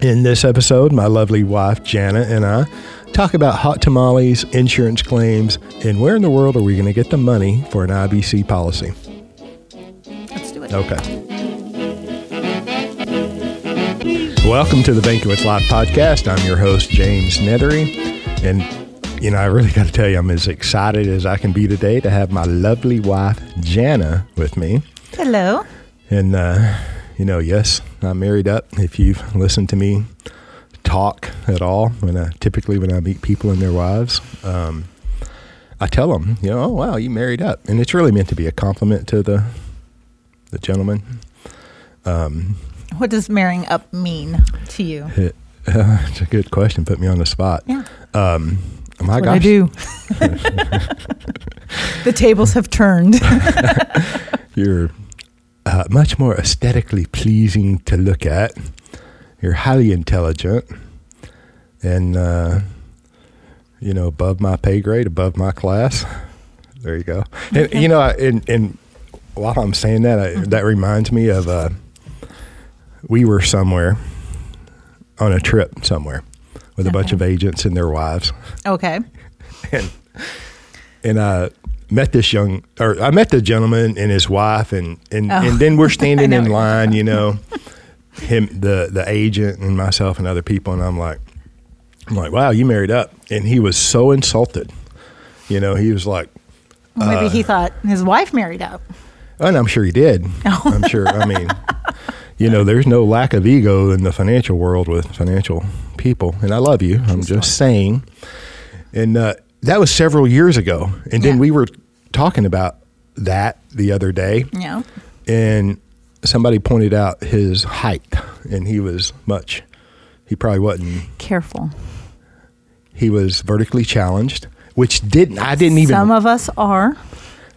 In this episode, my lovely wife Jana and I talk about hot tamales, insurance claims, and where in the world are we going to get the money for an IBC policy? Let's do it. Okay. Welcome to the Banking with Life podcast. I'm your host, James Neathery. And, you know, I really got to tell you, I'm as excited as I can be today to have my lovely wife, Jana, with me. Hello. And, uh, you know, yes, I'm married up. If you've listened to me talk at all, when I typically when I meet people and their wives, um, I tell them, you know, oh wow, you married up, and it's really meant to be a compliment to the the gentleman. Um, What does marrying up mean to you? it, uh, it's a good question. Put me on the spot. Yeah. Um, my What gosh, I do. the tables have turned. You're uh, much more aesthetically pleasing to look at. You're highly intelligent, and uh, you know above my pay grade, above my class. There you go. And you know, and and while I'm saying that, I, that reminds me of uh, we were somewhere on a trip somewhere with a bunch of agents and their wives okay. and and I met this young or I met the gentleman and his wife and and, Oh. and then we're standing in line, you know, him the the agent and myself and other people and I'm like I'm like, Wow, you married up and he was so insulted. You know, he was like Well, maybe Uh. he thought his wife married up. and I'm sure he did. Oh. I'm sure I mean you know, there's no lack of ego in the financial world with financial people. And I love you. I'm just saying. And uh, that was several years ago. And then Yeah. we were talking about that the other day. Yeah. And somebody pointed out his height. And he was much, he probably wasn't, Careful. he was vertically challenged, which didn't, I didn't even, Some of us are.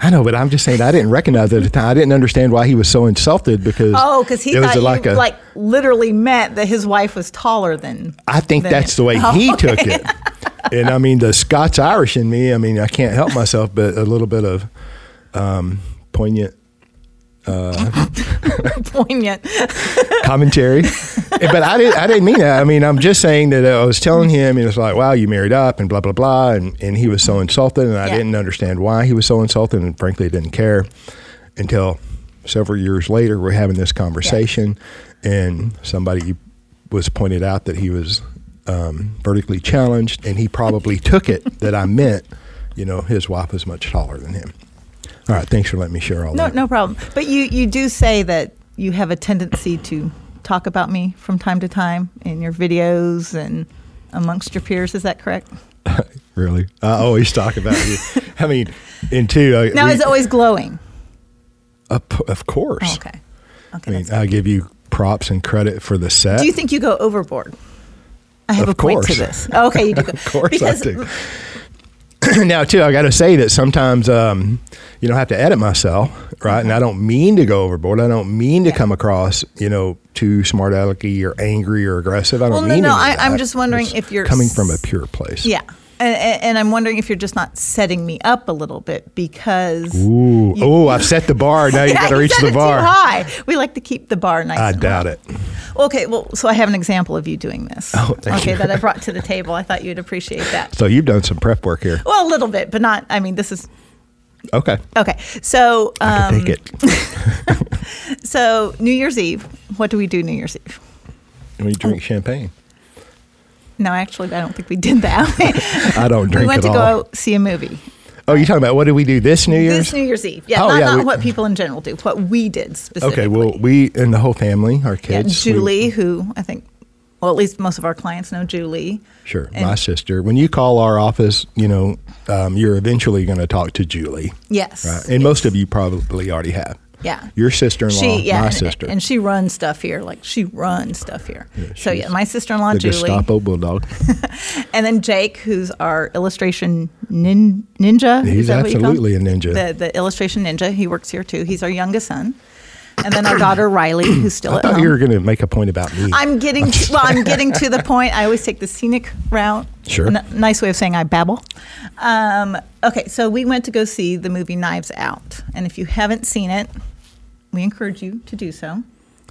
I know, but I'm just saying I didn't recognize it at the time. I didn't understand why he was so insulted because Oh, because he thought like you a, like literally meant that his wife was taller than. I think than that's him. the way Oh, he okay. took it. And I mean, the Scots Irish in me, I mean, I can't help myself, but a little bit of um, poignant Poignant. commentary. but I didn't, I didn't mean that. I mean, I'm just saying that I was telling him, and it's like, wow, you married up and blah, blah, blah. And, and he was so insulted, and I Yeah. didn't understand why he was so insulted, and frankly, didn't care until several years later, we're having this conversation, and somebody was pointed out that he was um, vertically challenged, and he probably took it that I meant, you know, his wife was much taller than him. All right, thanks for letting me share all No, that. no problem. But you, you do say that you have a tendency to talk about me from time to time in your videos and amongst your peers. Is that correct? Really, I always talk about you. I mean, and two, I, Now, we- is it always glowing? Of, of course. Oh, okay. Okay. I mean, I give you props and credit for the set. Do you think you go overboard? I have Of a point to course. this. Okay, you do. Of course because, I do. now, too, I got to say that sometimes, um, you know, I have to edit myself, right? And I don't mean to go overboard. I don't mean to Yeah. come across, you know, too smart alecky or angry or aggressive. I don't Well, no, mean no, of I- I'm just wondering It's if you're coming from a pure place. Yeah. And, and, I'm wondering if you're just not setting me up a little bit because. Ooh, You- oh, I've set the bar. Now you got to reach the bar. Too high. We like to keep the bar nice. I doubt it. Okay, well, so I have an example of you doing this. Oh, thank okay, you. that I brought to the table. I thought you'd appreciate that. So you've done some prep work here. Well, a little bit, but not. I mean, this is Okay, okay. So, I um, can take it. so New Year's Eve. What do we do New Year's Eve? We drink champagne. No, actually, I don't think we did that. I don't drink. we went to all. go see a movie. Oh, you're talking about what did we do this New Year's? This New Year's Eve. Yeah, Oh, not, yeah, not we- what people in general do. What we did specifically. Okay, well, we and the whole family, our yeah, kids. we- Julie, who I think, well, at least most of our clients know Julie. sure, and- my sister. When you call our office, you know, um, you're eventually going to talk to Julie, Yes. right? And most of you probably already have. Yeah. Your sister-in-law, She yeah, my and, sister, and she runs stuff here. Like she runs stuff here. so yeah, my sister-in-law the Julie, Gestapo bulldog. and then Jake, who's our illustration nin- ninja. He's Is that what you call him? absolutely a ninja. The the illustration ninja. He works here too. He's our youngest son, and then our daughter Riley, who's still I at thought home. you were going to make a point about me. I'm getting to, well. I'm getting to the point. I always take the scenic route. Sure. N- nice way of saying I babble. Um, okay, so we went to go see the movie Knives Out, and if you haven't seen it, we encourage you to do so.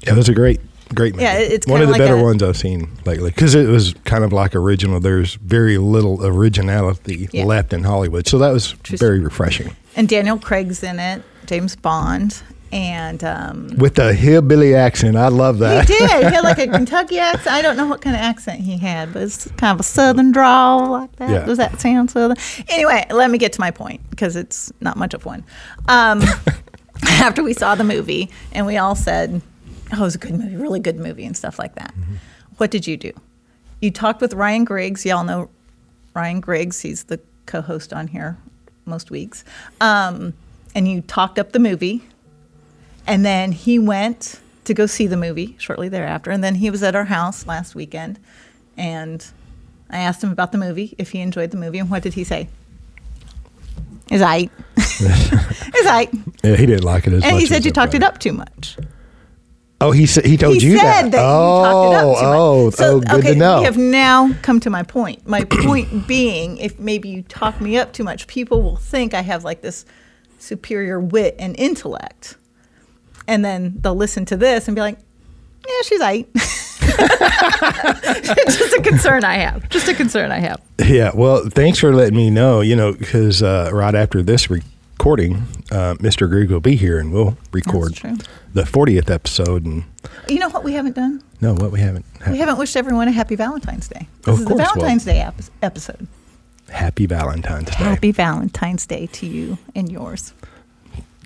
it was a great great movie. Yeah, it's one of the like better a- ones I've seen lately because it was kind of like original. There's very little originality Yeah. left in Hollywood, so that was True very refreshing. And Daniel Craig's in it, James Bond, and um, With the hillbilly accent, I love that. he did. He had like a Kentucky accent. I don't know what kind of accent he had, but it's kind of a southern drawl like that. Yeah. Does that sound southern? Anyway, let me get to my point because it's not much of one. Um, after we saw the movie and we all said, "Oh, it was a good movie, really good movie," and stuff like that. What did you do? You talked with Ryan Griggs. Y'all know Ryan Griggs. He's the co-host on here most weeks. Um, and you talked up the movie. And then he went to go see the movie shortly thereafter. And then he was at our house last weekend. And I asked him about the movie, if he enjoyed the movie. And what did he say? Is I. Is like yeah, he didn't like it as much. And much. he said you talked it up too much. Oh, he said he told he you said that. that, oh, you talked it up too oh, much. oh, good okay, to know. We have now come to my point. My point being, if maybe you talk me up too much, people will think I have like this superior wit and intellect, and then they'll listen to this and be like, "Yeah, she's right." It's just a concern I have. Just a concern I have. Yeah, well, thanks for letting me know. You know, because uh, right after this recording, uh, Mr. Greg will be here and we'll record the 40th episode. And You know what we haven't done? no, what we haven't. We haven't wished everyone a happy Valentine's Day. This is the course, well- Valentine's Day ep- episode. Happy Valentine's Day. Happy Valentine's Day to you and yours.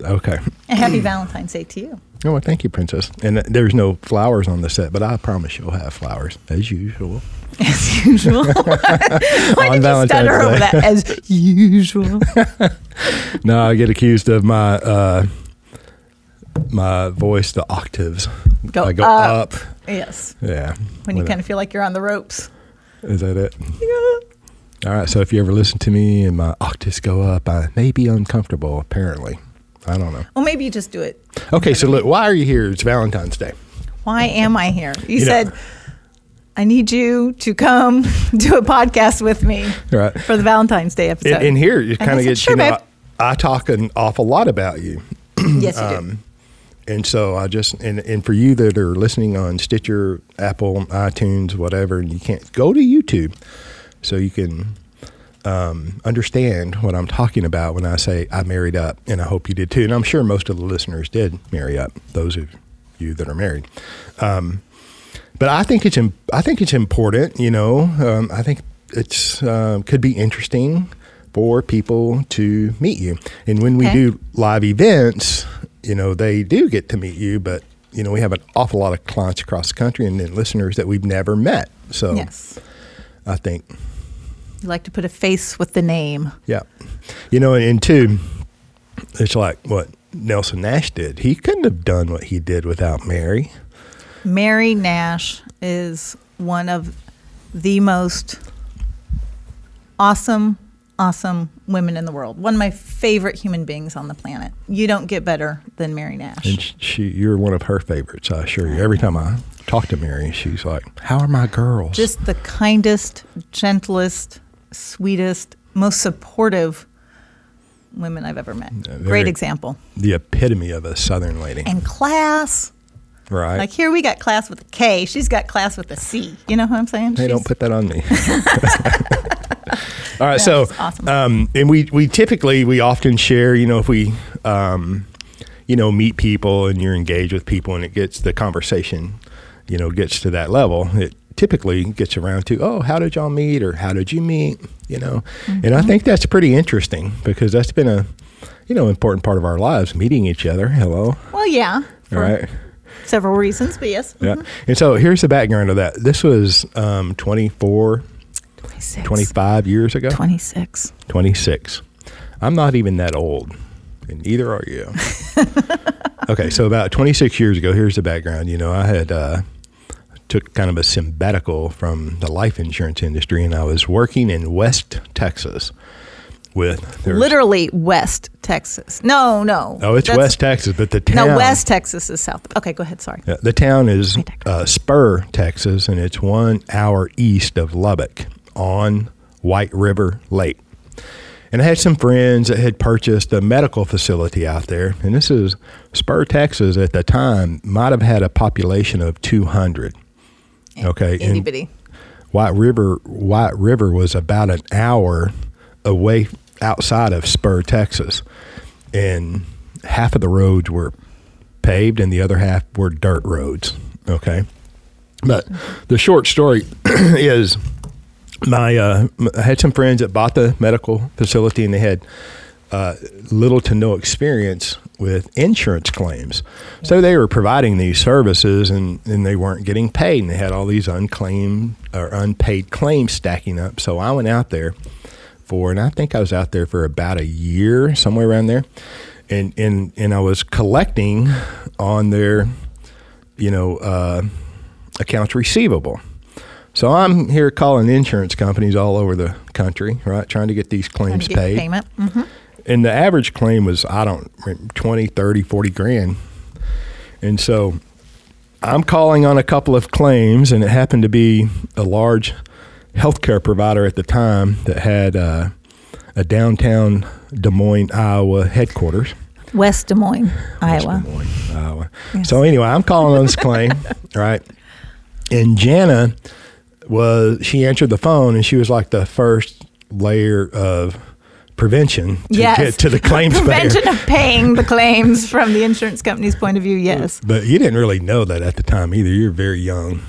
Okay. And happy Valentine's Day to you. Oh, well, thank you, Princess. And there's no flowers on the set, but I promise you'll have flowers as usual. As usual. Why On did you stutter Valentine's over Day. that? As usual. No, I get accused of my uh, my voice, the octaves. Go I go up. up. yes. Yeah. When you With kind of feel like you're on the ropes. Is that it? Yeah. All right. So if you ever listen to me and my octaves go up, I may be uncomfortable. Apparently, I don't know. Well, maybe you just do it. Okay. So look, why are you here? It's Valentine's Day. Why am I here? You, You know- said, I need you to come do a podcast with me Right. for the Valentine's Day episode. And, and here you I kind of said, get "Sure, you know. babe." I, I talk an awful lot about you. yes, you do. um, And so I just and and for you that are listening on Stitcher, Apple, iTunes, whatever, and you can't go to YouTube, so you can um, understand what I'm talking about when I say I married up, and I hope you did too. And I'm sure most of the listeners did marry up. Those of you that are married, um, but I think it's I think it's important. You know, um, I think it's uh, could be interesting for people to meet you. And when we Okay. do live events, you know, they do get to meet you, but you know, we have an awful lot of clients across the country and then listeners that we've never met. So yes. I think, You like to put a face with the name. yeah, you know, and two, it's like what Nelson Nash did. He couldn't have done what he did without Mary. Mary Nash is one of the most awesome, awesome women in the world. One of my favorite human beings on the planet. You don't get better than Mary Nash. And she, you're one of her favorites, I assure you. Every time I talk to Mary, she's like, "How are my girls?" Just the kindest, gentlest, sweetest, most supportive women I've ever met. Yeah, Great example. the epitome of a Southern lady, And class. right? Like here we got class with a K. She's got class with a C. You know what I'm saying? Hey, don't put that on me. All right, so awesome. um, and we we typically we often share, you know, if we um, you know meet people and you're engaged with people and it gets the conversation, you know, gets to that level, it typically gets around to, oh, how did y'all meet or how did you meet, you know, and I Mm-hmm. think that's pretty interesting because that's been a you know important part of our lives, meeting each other. Hello, Well, yeah. all right. several reasons, but yes. Yeah. And so here's the background of that. This was um, 24, 26. 25 years ago. 26. 26. I'm not even that old, and neither are you. okay, so about 26 years ago, here's the background. You know, I had uh, took kind of a sabbatical from the life insurance industry, and I was working in West Texas with Literally West Texas. No, no. Oh, it's That's- West Texas, but the town. No, West Texas is south. Okay, go ahead. Sorry. Yeah, the town is uh, Spur, Texas, and it's one hour east of Lubbock on White River Lake. And I had some friends that had purchased a medical facility out there. And this is Spur, Texas at the time, might have had a population of 200. Okay. Itty bitty. White River, White River was about an hour away outside of Spur, Texas. And half of the roads were paved and the other half were dirt roads. Okay. But the short story is my uh, I had some friends that bought the medical facility and they had uh, little to no experience with insurance claims. So they were providing these services and, and they weren't getting paid and they had all these unclaimed or unpaid claims stacking up. So I went out there for and I think I was out there for about a year, somewhere around there. And and and I was collecting on their you know uh, accounts receivable. So I'm here calling insurance companies all over the country, right, trying to get these claims get paid. payment. hmm And the average claim was, I don't, 20, 30, 40 grand. And so I'm calling on a couple of claims, and it happened to be a large healthcare provider at the time that had uh, a downtown Des Moines, Iowa headquarters. West Des Moines, West Iowa. Des Moines, Iowa. Yes. So anyway, I'm calling on this claim, right? And Jana was she answered the phone and she was like the first layer of prevention to Yes. get to the claims payer. Prevention of paying the claims from the insurance company's point of view. Yes. But you didn't really know that at the time either. You were very young.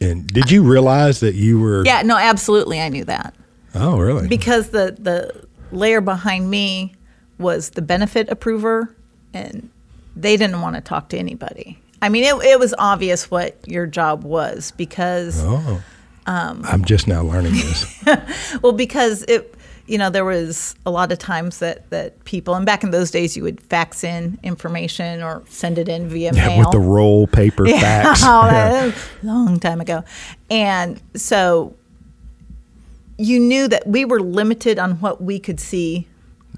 And did you realize that you were? Yeah. No. Absolutely, I knew that Oh, really? because the the layer behind me was the benefit approver, and they didn't want to talk to anybody. I mean, it, it was obvious what your job was because oh. Um, I'm just now learning this. Well, because it, you know, there was a lot of times that that people, and back in those days, you would fax in information or send it in via yeah, mail. with the roll paper fax. Yeah. that was long time ago, and so you knew that we were limited on what we could see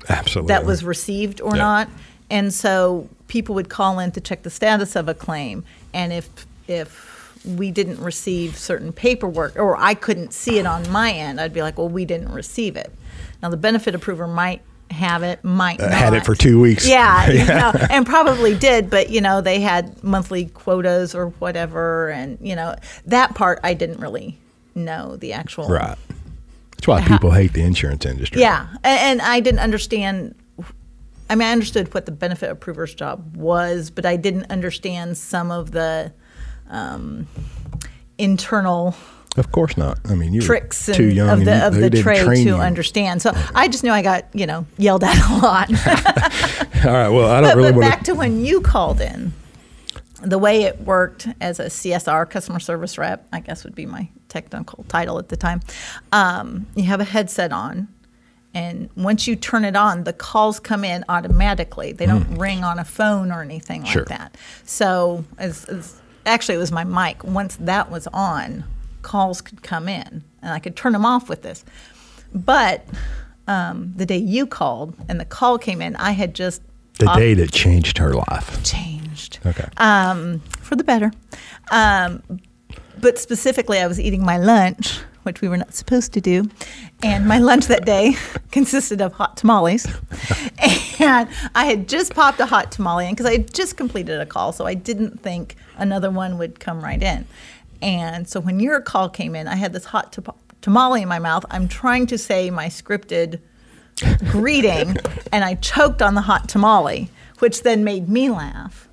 Absolutely. that was received or Yeah. not. And so people would call in to check the status of a claim. And if if we didn't receive certain paperwork or I couldn't see it on my end, I'd be like, well, we didn't receive it. Now the benefit approver might have it, might Uh, not. had it for two weeks. Yeah, you know, and probably did, but you know, they had monthly quotas or whatever, and you know, that part I didn't really know the actual Right. That's why people hate the insurance industry. yeah, a- and, I didn't understand. I mean, I understood what the benefit approver's job was, but I didn't understand some of the um, internal Of course not. I mean, you tricks were too and, young of the you- of the trade to you. understand. So I just knew I got you know yelled at a lot. All right. Well, I don't but really but back to when you called in, the way it worked as a CSR customer service rep, I guess would be my technical title at the time. Um, you have a headset on, and once you turn it on, the calls come in automatically. They don't ring on a phone or anything Mm. Sure. like that. So, as, as actually, it was my mic. Once that was on, calls could come in, and I could turn them off with this. But um, the day you called and the call came in, I had just the off- day that changed her life. changed Okay. um, for the better. Um, but specifically, I was eating my lunch, which we were not supposed to do. And my lunch that day consisted of hot tamales. and I had just popped a hot tamale in because I had just completed a call, so I didn't think another one would come right in. And so when your call came in, I had this hot ta- tamale in my mouth. I'm trying to say my scripted greeting, and I choked on the hot tamale, which then made me laugh,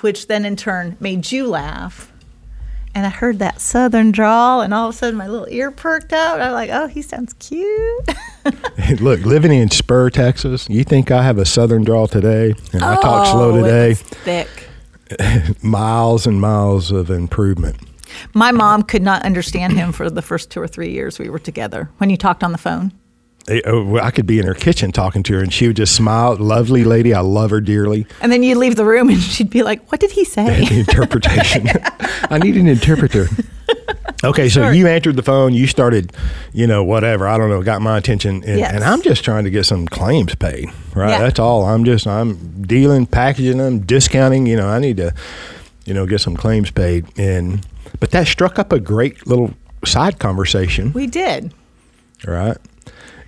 which then in turn made you laugh. And I heard that southern drawl, and all of a sudden my little ear perked up. I'm like, oh, he sounds cute. Look, living in Spur, Texas, you think I have a southern drawl today, and I talk slow Oh, today? thick. miles and miles of improvement. My mom could not understand him for the first two or three years we were together when you talked on the phone. Oh, well, I could be in her kitchen talking to her, and she would just smile. Lovely lady, I love her dearly. And then you'd leave the room and she'd be like, what did he say? The interpretation. I need an interpreter. Okay, so Sure. you answered the phone. You started, you know, whatever. I don't know. Got my attention, and, Yes. and I'm just trying to get some claims paid. Right. Yeah. That's all. I'm just I'm dealing, packaging them, discounting. You know, I need to, you know, get some claims paid. And but that struck up a great little side conversation. we did. right?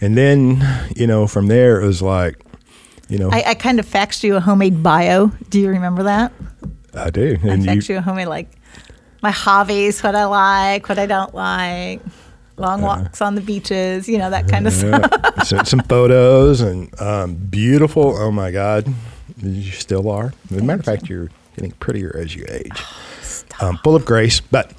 And then, you know, from there it was like, you know, I, I kind of faxed you a homemade bio. Do you remember that? I do. I And you, faxed you a homemade like my hobbies, what I like, what I don't like, long walks on the beaches, you know that kind of stuff. sent some photos and um, beautiful. Oh my God, you still are. As a matter of fact, you're getting prettier as you age. Um, full of grace, but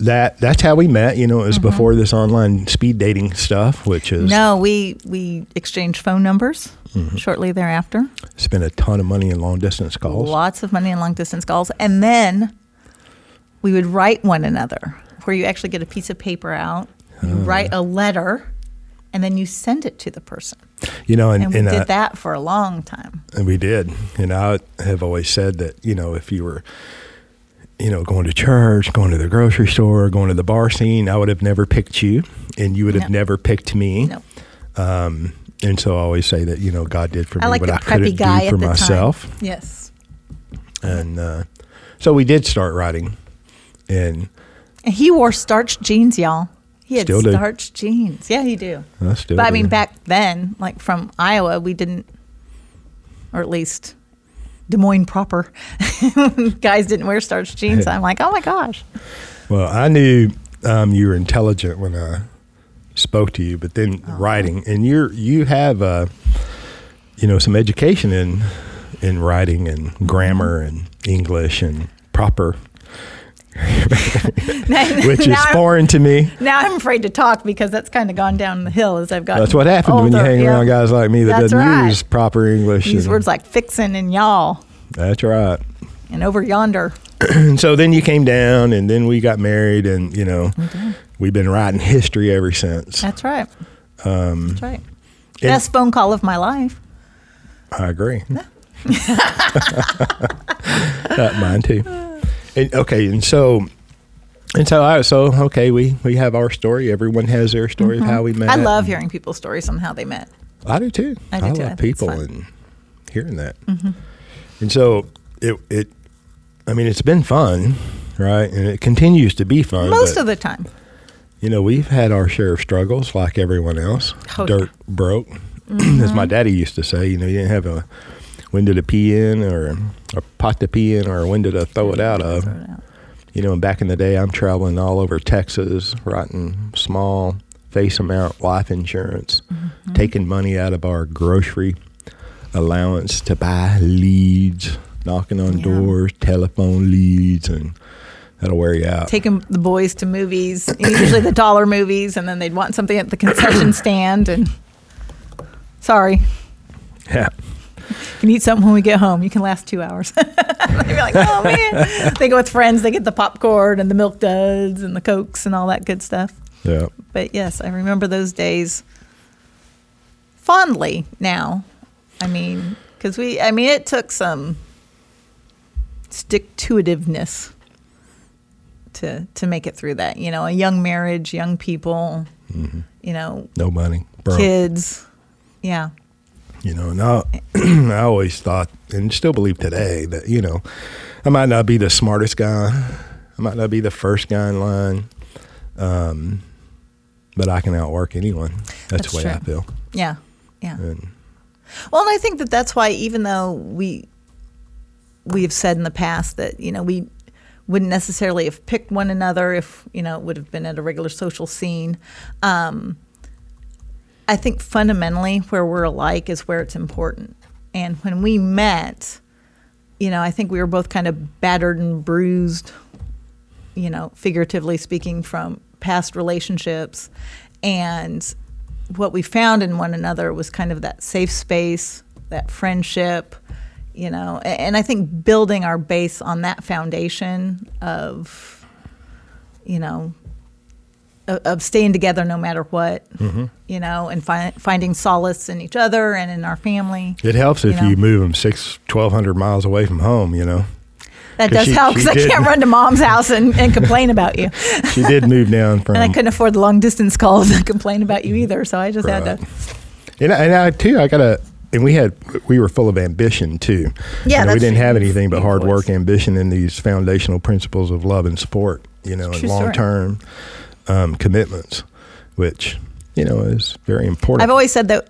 that that's how we met. You know, it was before this online speed dating stuff, which is Mm-hmm. No, we we exchanged phone numbers Mm-hmm. shortly thereafter. spent a ton of money in long distance calls. Lots of money in long distance calls, and then we would write one another, where you actually get a piece of paper out, you Oh. write a letter, and then you send it to the person. You know, and, And we and, did uh, that for a long time. And we did. And I have always said that, you know, if you were, you know, going to church, going to the grocery store, going to the bar scene, I would have never picked you and you would have No. never picked me. No. Um, and so I always say that, you know, God did for me I like what I couldn't guy do for myself. time. Yes. And uh, so we did start writing. And And he wore starched jeans, y'all. He had Still do. starched jeans. Yeah, he do. I still But I mean, back then, like from Iowa, we didn't, or at least Des Moines proper, guys didn't wear starched jeans. I'm like, oh my gosh. Well, I knew um, you were intelligent when I spoke to you, but then Oh. writing, and you're you have uh, you know some education in in writing and grammar and English and proper, which is now, I'm- foreign to me. now I'm afraid to talk because that's kind of gone down the hill as I've gotten. That's what happens when you hang Yeah. around guys like me that That's doesn't right. use proper English. Use and- words like fixin' and y'all That's right. and over yonder. So then you came down, and then we got married, and you know we've been writing history ever since. That's right. Um, That's right. Best phone call of my life. I agree. uh, mine too. And, okay, and so, and so I so okay. We we have our story. Everyone has their story of how we met. Mm-hmm. I love hearing people's stories on how they met. I do too. I do too. Love it's people. Mm-hmm. and hearing that. And so it it. I mean, it's been fun, right? And it continues to be fun. Most but, of the time. you know, we've had our share of struggles, like everyone else. Oh, Dirt broke, Mm-hmm. as my daddy used to say. You know, you didn't have a window to pee in, or a pot to pee in, or when did to throw it out of. Throw it out. You know, and back in the day, I'm traveling all over Texas, writing small face amount life insurance, Mm-hmm. taking money out of our grocery allowance to buy leads, knocking on Yeah. doors, telephone leads, and that'll wear you out. taking the boys to movies, usually the dollar movies, and then they'd want something at the concession stand. And sorry, yeah. you can eat something when we get home. You can last two hours. They'd be like, oh man. They go with friends. They get the popcorn and the milk duds and the cokes and all that good stuff. Yeah. But yes, I remember those days fondly now. I mean, because we, I mean, it took some stick to itiveness to to make it through that. You know, a young marriage, young people, mm-hmm. you know, No money. Broke. kids. Yeah. You know, and I, I always thought, and still believe today, that, you know, I might not be the smartest guy. I might not be the first guy in line. Um, but I can outwork anyone. That's, That's the way I true. feel. Yeah. Yeah. And Well, and I think that that's why, even though we we have said in the past that you know we wouldn't necessarily have picked one another if you know it would have been at a regular social scene. Um, I think fundamentally where we're alike is where it's important. And when we met, you know, I think we were both kind of battered and bruised, you know, figuratively speaking, from past relationships. And what we found in one another was kind of that safe space, that friendship, you know, and I think building our base on that foundation of, you know, of, staying together no matter what, mm-hmm. you know, and fi- finding solace in each other and in our family. it helps if You know. you move them six, 1,200 miles away from home, you know. That does she- help because I did. can't run to mom's house and, and complain about you. She did move down from. And I couldn't afford the long distance calls and complain about you mm-hmm. either. So I just had to. And, I- and I too, I gotta. And we had, we were full of ambition too. Yeah, You know, we didn't have anything but hard course. work, ambition, and these foundational principles of love and support. You know, long term um, commitments, which you know, is very important. I've always said that,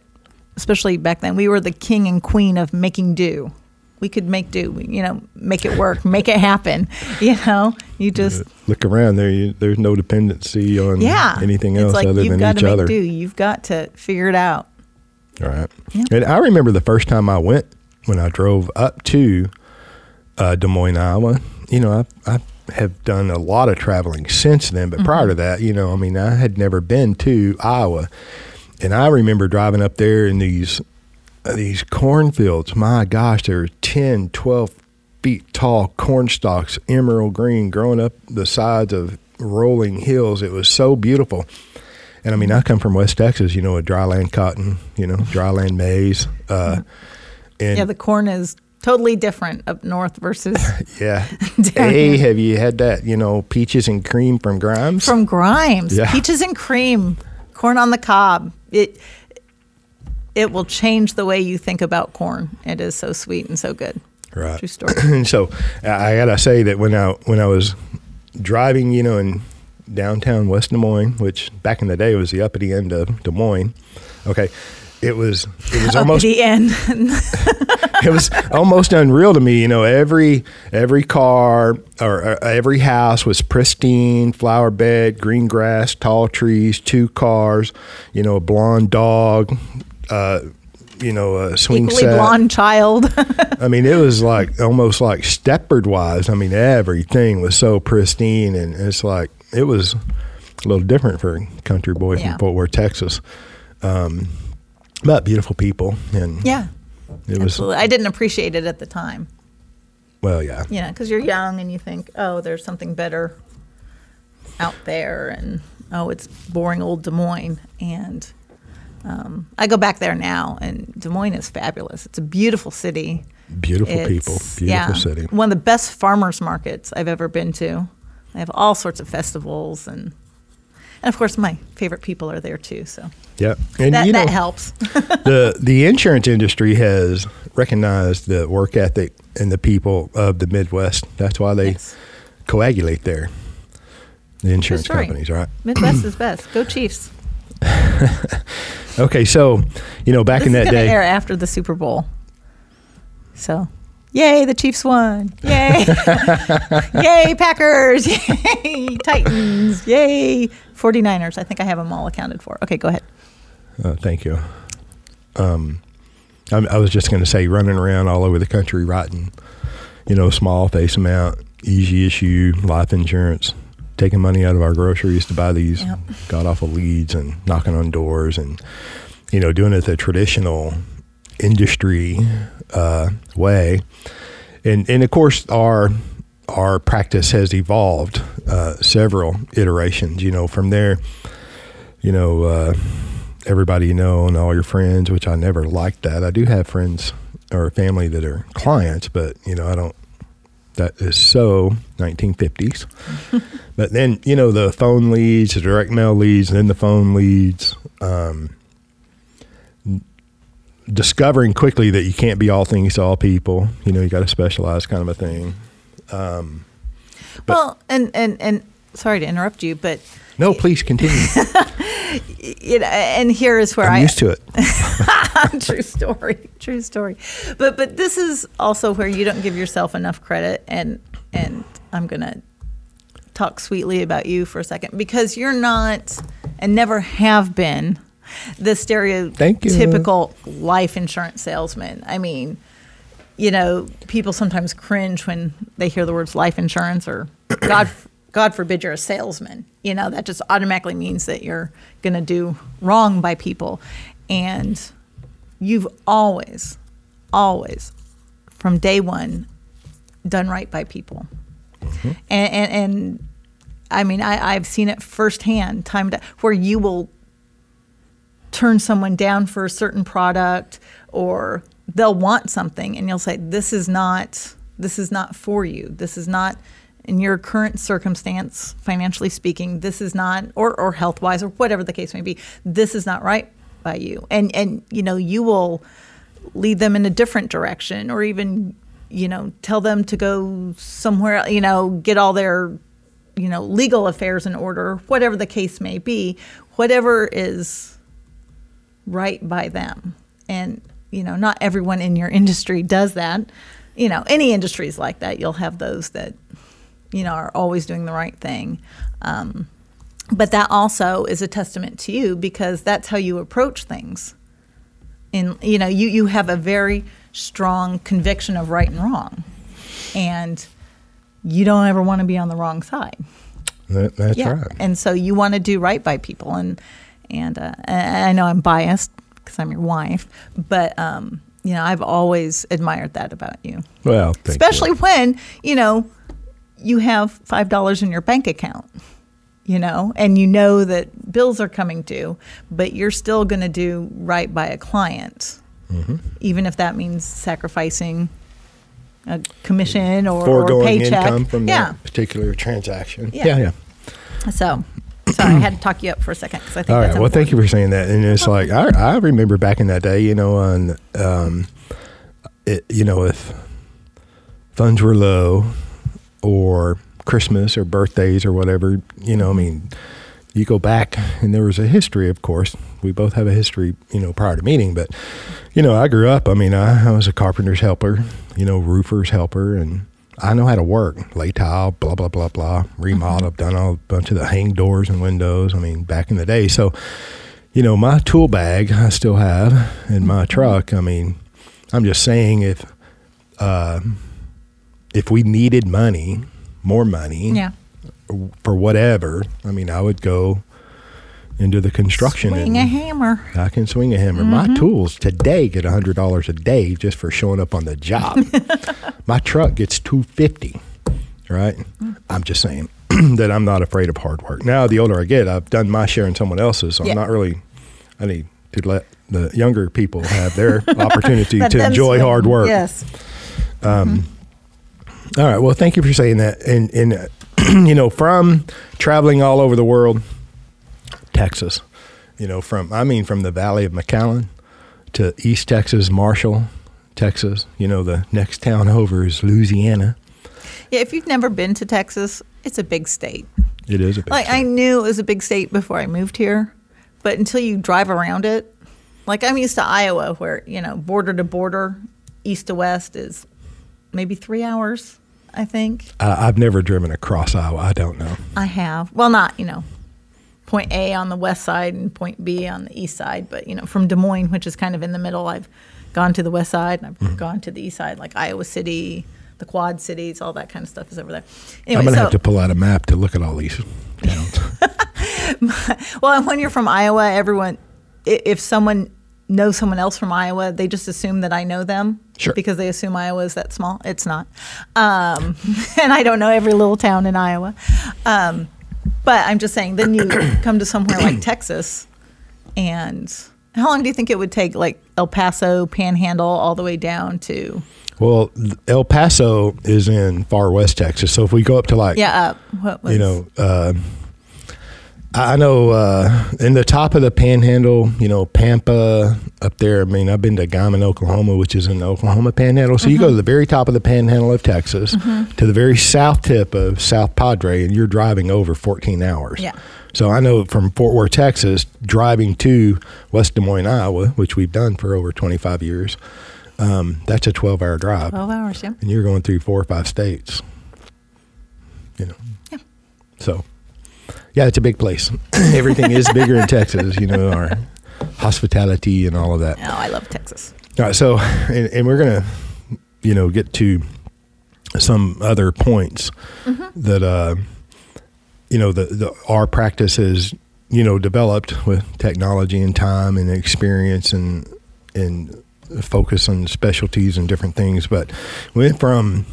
especially back then, we were the king and queen of making do. We could make do, you know, make it work, make it happen. You know, you just Look around there. You, there's no dependency on yeah. anything else like other you've than got each to make other. do. You've got to figure it out. All right. Yeah. And I remember the first time I went when I drove up to uh, Des Moines, Iowa. You know, I, I have done a lot of traveling since then, but prior to Mm-hmm. that, you know, I mean, I had never been to Iowa, and I remember driving up there in these uh, these cornfields. My gosh, there were 10, 12 feet tall corn stalks, emerald green, growing up the sides of rolling hills. It was so beautiful. And I mean, I come from West Texas, you know, a dryland cotton, you know, dryland maize. Uh, and yeah, the corn is totally different up north versus yeah. Hey, here. have you had that, you know, peaches and cream from Grimes? from Grimes. Yeah. Peaches and cream, corn on the cob. It it will change the way you think about corn. It is so sweet and so good. right. True story. and so I I gotta say that when I when I was driving, you know, in downtown West Des Moines, which back in the day was the uppity end of Des Moines, okay, it was it was almost the end. it was almost unreal to me. You know, every every car or uh, every house was pristine, flower bed, green grass, tall trees, two cars. You know, a blonde dog. Uh, you know, a swing Equally set. blonde child. I mean, it was like almost like Stepford wise. I mean, everything was so pristine, and it's like it was a little different for a country boy Yeah. from Fort Worth, Texas. Um, but beautiful people, and yeah. it was Absolutely. I didn't appreciate it at the time. well, yeah. You know, because you're young and you think, oh, there's something better out there, and oh, it's boring old Des Moines. And um, I go back there now, and Des Moines is fabulous. It's a beautiful city. Beautiful It's- people, beautiful yeah, city. One of the best farmers markets I've ever been to. They have all sorts of festivals, and and of course my favorite people are there too. So Yeah, and that you know that helps. the the insurance industry has recognized the work ethic and the people of the Midwest. That's why they Yes. coagulate there. The insurance companies, right? Midwest is best. Go Chiefs. Okay, so you know back This in that day, air after the Super Bowl. So, yay, the Chiefs won. Yay. yay, Packers. Yay, Titans. Yay, 49ers. I think I have them all accounted for. Okay, go ahead. Uh, thank you. Um, I, I was just going to say, running around all over the country writing, you know, small face amount, easy issue, life insurance, taking money out of our groceries to buy these Yep. god awful leads and knocking on doors and, you know, doing it the traditional industry uh, way. And, and of course, our our practice has evolved uh, several iterations. You know, from there, you know, uh, everybody you know and all your friends, which I never liked that. I do have friends or family that are clients, but you know, I don't. That is so 1950s. but then you know the phone leads, the direct mail leads, then the phone leads. Um, discovering quickly that you can't be all things to all people. You know, you got to specialize, kind of a thing. Um, well, and, and, and sorry to interrupt you, but, no, please continue. you know, and here is where I'm I. used to it. true story true story but but this is also where you don't give yourself enough credit and and i'm gonna talk sweetly about you for a second because you're not and never have been the stereotypical life insurance salesman. I mean you know people sometimes cringe when they hear the words life insurance or god god forbid you're a salesman. You know that just automatically means that you're going to do wrong by people. And you've always always from day one done right by people. Mm-hmm. And, and and i mean I, i've seen it firsthand time to, where you will turn someone down for a certain product or they'll want something and you'll say this is not this is not for you. This is not in your current circumstance financially speaking this is not or, or health wise or whatever the case may be this is not right by you. And and you know you will lead them in a different direction or even you know tell them to go somewhere you know get all their you know legal affairs in order whatever the case may be. Whatever is right by them. And, you know, not everyone in your industry does that. You know, any industries like that. You'll have those that, you know, are always doing the right thing. Um, but that also is a testament to you because that's how you approach things. And, you know, you, you have a very strong conviction of right and wrong. And you don't ever want to be on the wrong side. That, that's Yeah. right. And so you want to do right by people. And, and uh, I know I'm biased because I'm your wife, but, um, you know, I've always admired that about you. Well, thank you. Especially when, you know, you have $5 in your bank account, you know, and you know that bills are coming due, but you're still going to do right by a client, Mm-hmm. even if that means sacrificing a commission or, or a foregoing paycheck. income from yeah. that particular transaction. Yeah. yeah. yeah. So, sorry, I had to talk you up for a second because I think All right. Well, thank you for saying that. And it's Oh. like I, I remember back in that day, you know, on um, it, you know, if funds were low or Christmas or birthdays or whatever, you know, I mean, you go back and there was a history, of course. We both have a history, you know, prior to meeting, but you know, I grew up. I mean, I, I was a carpenter's helper, you know, roofer's helper, and I know how to work, lay tile, blah blah blah blah, remodel. I've done all, a bunch of the hang doors and windows. I mean, back in the day. So, you know, my tool bag I still have in my truck. I mean, I'm just saying if uh, if we needed money, more money, Yeah. for whatever, I mean, I would go into the construction Swing a hammer. I can swing a hammer. My tools today get hundred dollars a day just for showing up on the job. My truck gets two fifty. Right? I'm just saying that I'm not afraid of hard work. Now, the older I get, I've done my share in someone else's, so Yeah. I'm not really. I need to let the younger people have their opportunity to enjoy hard work. Yes. Um. All right. Well, thank you for saying that. And, and uh, you know, from traveling all over the world, Texas, you know, from, I mean, from the Valley of McAllen to East Texas, Marshall, Texas, you know, the next town over is Louisiana. Yeah, if you've never been to Texas, it's a big state. It is a big Like I knew it was a big state before I moved here, but until you drive around it, like I'm used to Iowa, where you know border to border, east to west is maybe three hours. I think I, I've never driven across Iowa. I don't know. I have. Well, not you know, point A on the west side and point B on the east side, but you know, from Des Moines, which is kind of in the middle, I've gone to the west side and I've Mm-hmm. gone to the east side, like Iowa City, the Quad Cities, all that kind of stuff is over there. I'm going to so have to pull out a map to look at all these towns. well, when you're from Iowa, everyone, if someone knows someone else from Iowa, they just assume that I know them. Sure. Because they assume Iowa is that small. It's not. Um, and I don't know every little town in Iowa. Um, but I'm just saying, then you come to somewhere like Texas, and how long do you think it would take, like El Paso, Panhandle, all the way down to, well, El Paso is in far west Texas. So if we go up to like, yeah, up? What was, you know, uh, I know uh, in the top of the Panhandle, you know, Pampa up there. I mean, I've been to Guymon, Oklahoma, which is in the Oklahoma Panhandle. So you Mm-hmm. go to the very top of the Panhandle of Texas, to the very south tip of South Padre, and you're driving over 14 hours. Yeah. So I know from Fort Worth, Texas, driving to West Des Moines, Iowa, which we've done for over 25 years, um, that's a 12 hour drive. 12 hours, yeah. And you're going through four or five states. You know. Yeah. So, yeah, it's a big place. Everything is bigger in Texas, you know, our hospitality and all of that. Oh, I love Texas. All right, so, and, and we're going to, you know, get to some other points that, uh, you know, the, the our practice has, you know, developed with technology and time and experience and and focus on specialties and different things. But we went from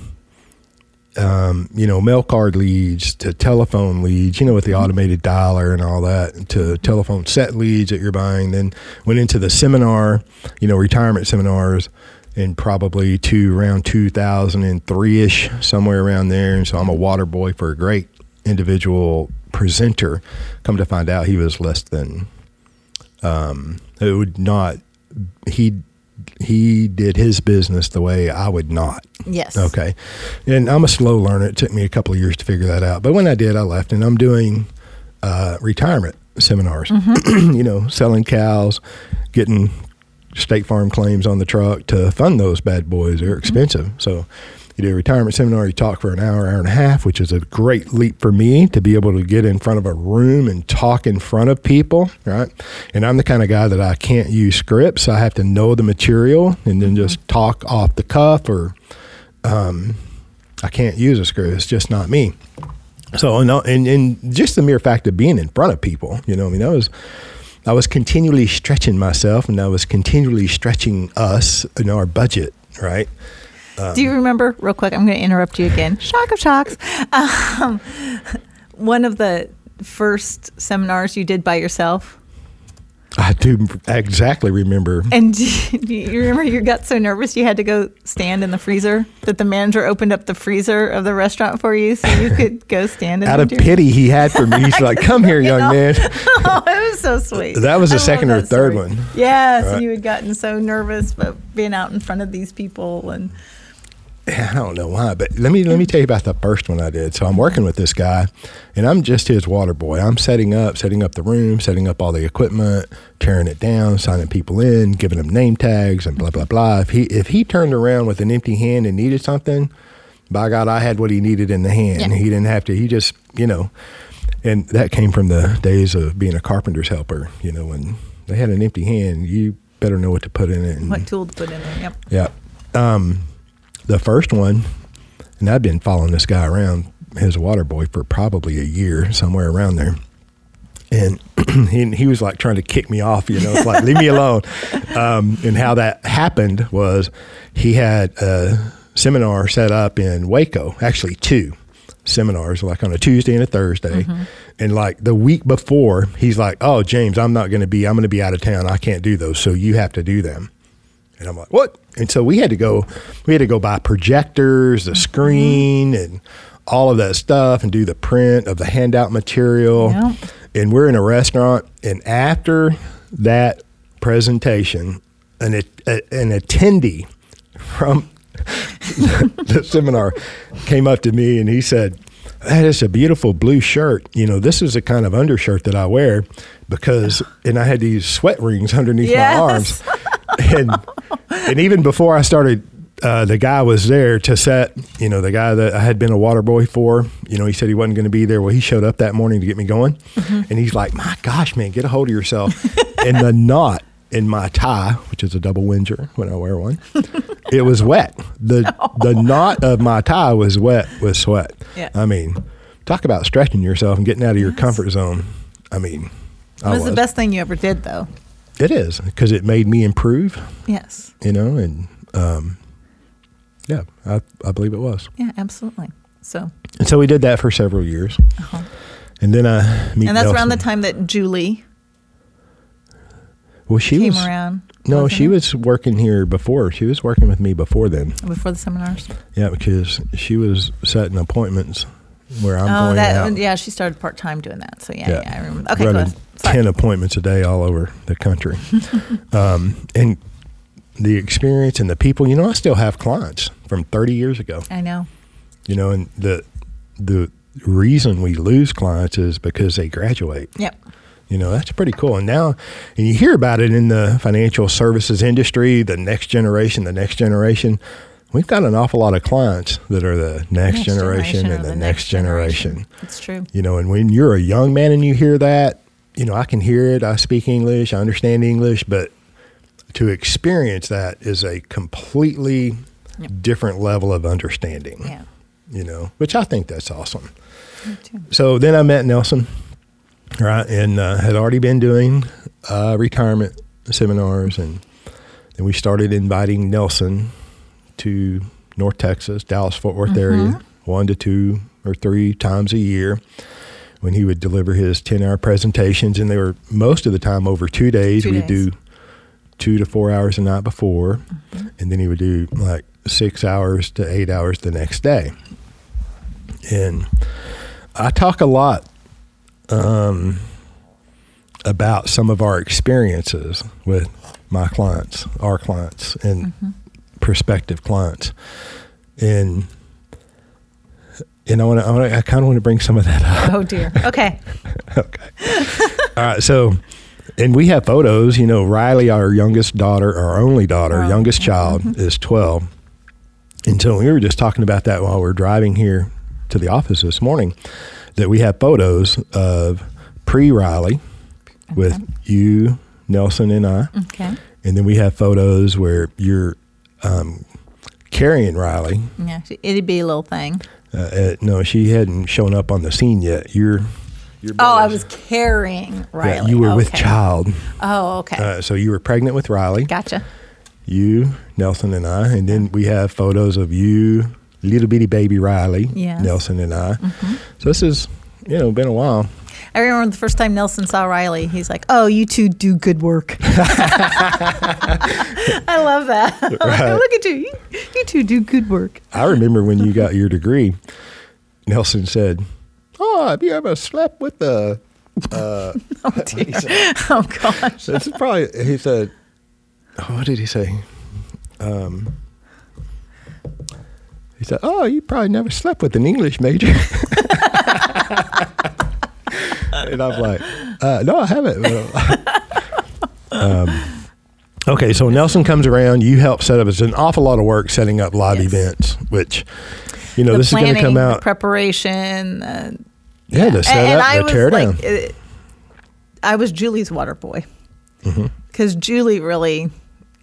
um, you know, mail card leads to telephone leads, you know, with the automated dialer and all that, to telephone set leads that you're buying. Then went into the seminar, you know, retirement seminars, and probably to around 2003 ish, somewhere around there. And so I'm a water boy for a great individual presenter. Come to find out, he was less than, um, it would not, he, he did his business the way I would not. Yes. Okay. And I'm a slow learner. It took me a couple of years to figure that out. But when I did, I left and I'm doing uh, retirement seminars, you know, selling cows, getting State Farm claims on the truck to fund those bad boys. They're expensive. So you do a retirement seminar, you talk for an hour, hour and a half, which is a great leap for me to be able to get in front of a room and talk in front of people, right? And I'm the kind of guy that I can't use scripts. I have to know the material and then just talk off the cuff or um, I can't use a script. It's just not me. So, and, and, and just the mere fact of being in front of people, you know, I mean, that was, I was continually stretching myself and I was continually stretching us in our budget, right? Do you remember, real quick? I'm going to interrupt you again. Shock of shocks. Um, one of the first seminars you did by yourself. I do exactly remember. And do you remember you got so nervous you had to go stand in the freezer? That the manager opened up the freezer of the restaurant for you so you could go stand in Out of pity he had for me, he's like, "Come here, young man." oh, it was so sweet. That was the I second or third story. one. Yes, Right. and you had gotten so nervous about being out in front of these people, and I don't know why, but let me let me tell you about the first one I did. So I'm working with this guy, and I'm just his water boy. I'm setting up, setting up the room, setting up all the equipment, tearing it down, signing people in, giving them name tags, and blah blah blah. If he if he turned around with an empty hand and needed something, by God, I had what he needed in the hand. Yeah. He didn't have to. He just you know, and that came from the days of being a carpenter's helper. You know, when they had an empty hand, you better know what to put in it. And, what tool to put in there. Yep. yeah. Um, the first one, and I've been following this guy around, his water boy, for probably a year, somewhere around there. And he, he was like trying to kick me off, you know, it's like, leave me alone. Um, and how that happened was he had a seminar set up in Waco, actually two seminars, like on a Tuesday and a Thursday. And like the week before, he's like, oh, James, I'm not going to be, I'm going to be out of town. I can't do those. So you have to do them. And I'm like, what? And so we had to go, we had to go buy projectors, the mm-hmm. screen, and all of that stuff, and do the print of the handout material. And we're in a restaurant, and after that presentation, an a, an attendee from the seminar came up to me and he said, That is a beautiful blue shirt. You know, this is the kind of undershirt that I wear because, and I had these sweat rings underneath Yes. my arms. And, and even before I started, uh, the guy was there to set, you know, the guy that I had been a water boy for, you know, he said he wasn't going to be there. Well, he showed up that morning to get me going. And he's like, My gosh, man, get a hold of yourself. and the knot in my tie, which is a double Windsor when I wear one, it was wet. The the knot of my tie was wet with sweat. Yeah. I mean, talk about stretching yourself and getting out of your Yes. comfort zone. I mean, It I was the best thing you ever did, though. It is because it made me improve, Yes. you know, and um, yeah, I, I believe it was. Yeah, absolutely. So, And so we did that for several years, and then I meet Uh-huh. and that's around the time that Julie Well, she came was around. no, she it? was working here before. She was working with me before then. before the seminars. Yeah, because she was setting appointments where I'm oh, going that out. yeah, she started part time doing that. So yeah, yeah, I remember. Okay, go running ten appointments a day all over the country, um, and the experience and the people. You know, I still have clients from 30 years ago. I know. You know, and the the reason we lose clients is because they graduate. Yep. You know, that's pretty cool. And now, and you hear about it in the financial services industry, the next generation, the next generation. We've got an awful lot of clients that are the next, generation, or and the, next generation. It's true. You know, and when you're a young man and you hear that, you know, I can hear it. I speak English, I understand English, but to experience that is a completely Yep. different level of understanding. Yeah. You know, which I think that's awesome. Me too. So then I met Nelson, right, and uh, had already been doing uh, retirement seminars, and then we started inviting Nelson to North Texas, Dallas Fort Worth area, mm-hmm. one to two or three times a year. When he would deliver his ten-hour presentations, and they were most of the time over two days. Two We'd days. do two to four hours the night before, mm-hmm. and then he would do like six hours to eight hours the next day. And I talk a lot um, about some of our experiences with my clients, our clients, and mm-hmm. Prospective clients, and and I want to, I, wanna, I kind of want to bring some of that up. Oh dear. Okay. okay. All right. So and we have photos. You know, Riley, our youngest daughter, our only daughter, Oh, youngest mm-hmm. child, is 12. And so we were just talking about that while we are driving here to the office this morning that we have photos of pre Riley with you, Nelson, and I. Okay. And then we have photos where you're um, carrying Riley. Yeah, it'd be a little thing. Uh, uh, no, she hadn't shown up on the scene yet. You're. you're Oh, I was carrying Riley. you were with child. Oh, okay. Uh, so you were pregnant with Riley. gotcha. you, Nelson, and I, and then we have photos of you, little bitty baby Riley, Yes. Mm-hmm. Nelson, and I. So this is, you know, been a while. I remember the first time Nelson saw Riley, he's like, "Oh, you two do good work." I love that. Like, Right. Look at you. you, you two do good work. I remember when you got your degree, Nelson said, "Oh, have you ever slept with the?" Uh, Oh dear. oh gosh. this is probably. He said, oh, "What did he say?" Um, he said, "Oh, you probably never slept with an English major." And I'm like, uh, "No, I haven't." um, okay, so Nelson comes around. You help set up. It's an awful lot of work setting up live Yes. events, which you know the this planning, is going to come the out. preparation. Uh, yeah, to set and, up, and I to was tear down. like, I was Julie's water boy Mm-hmm. because Julie really.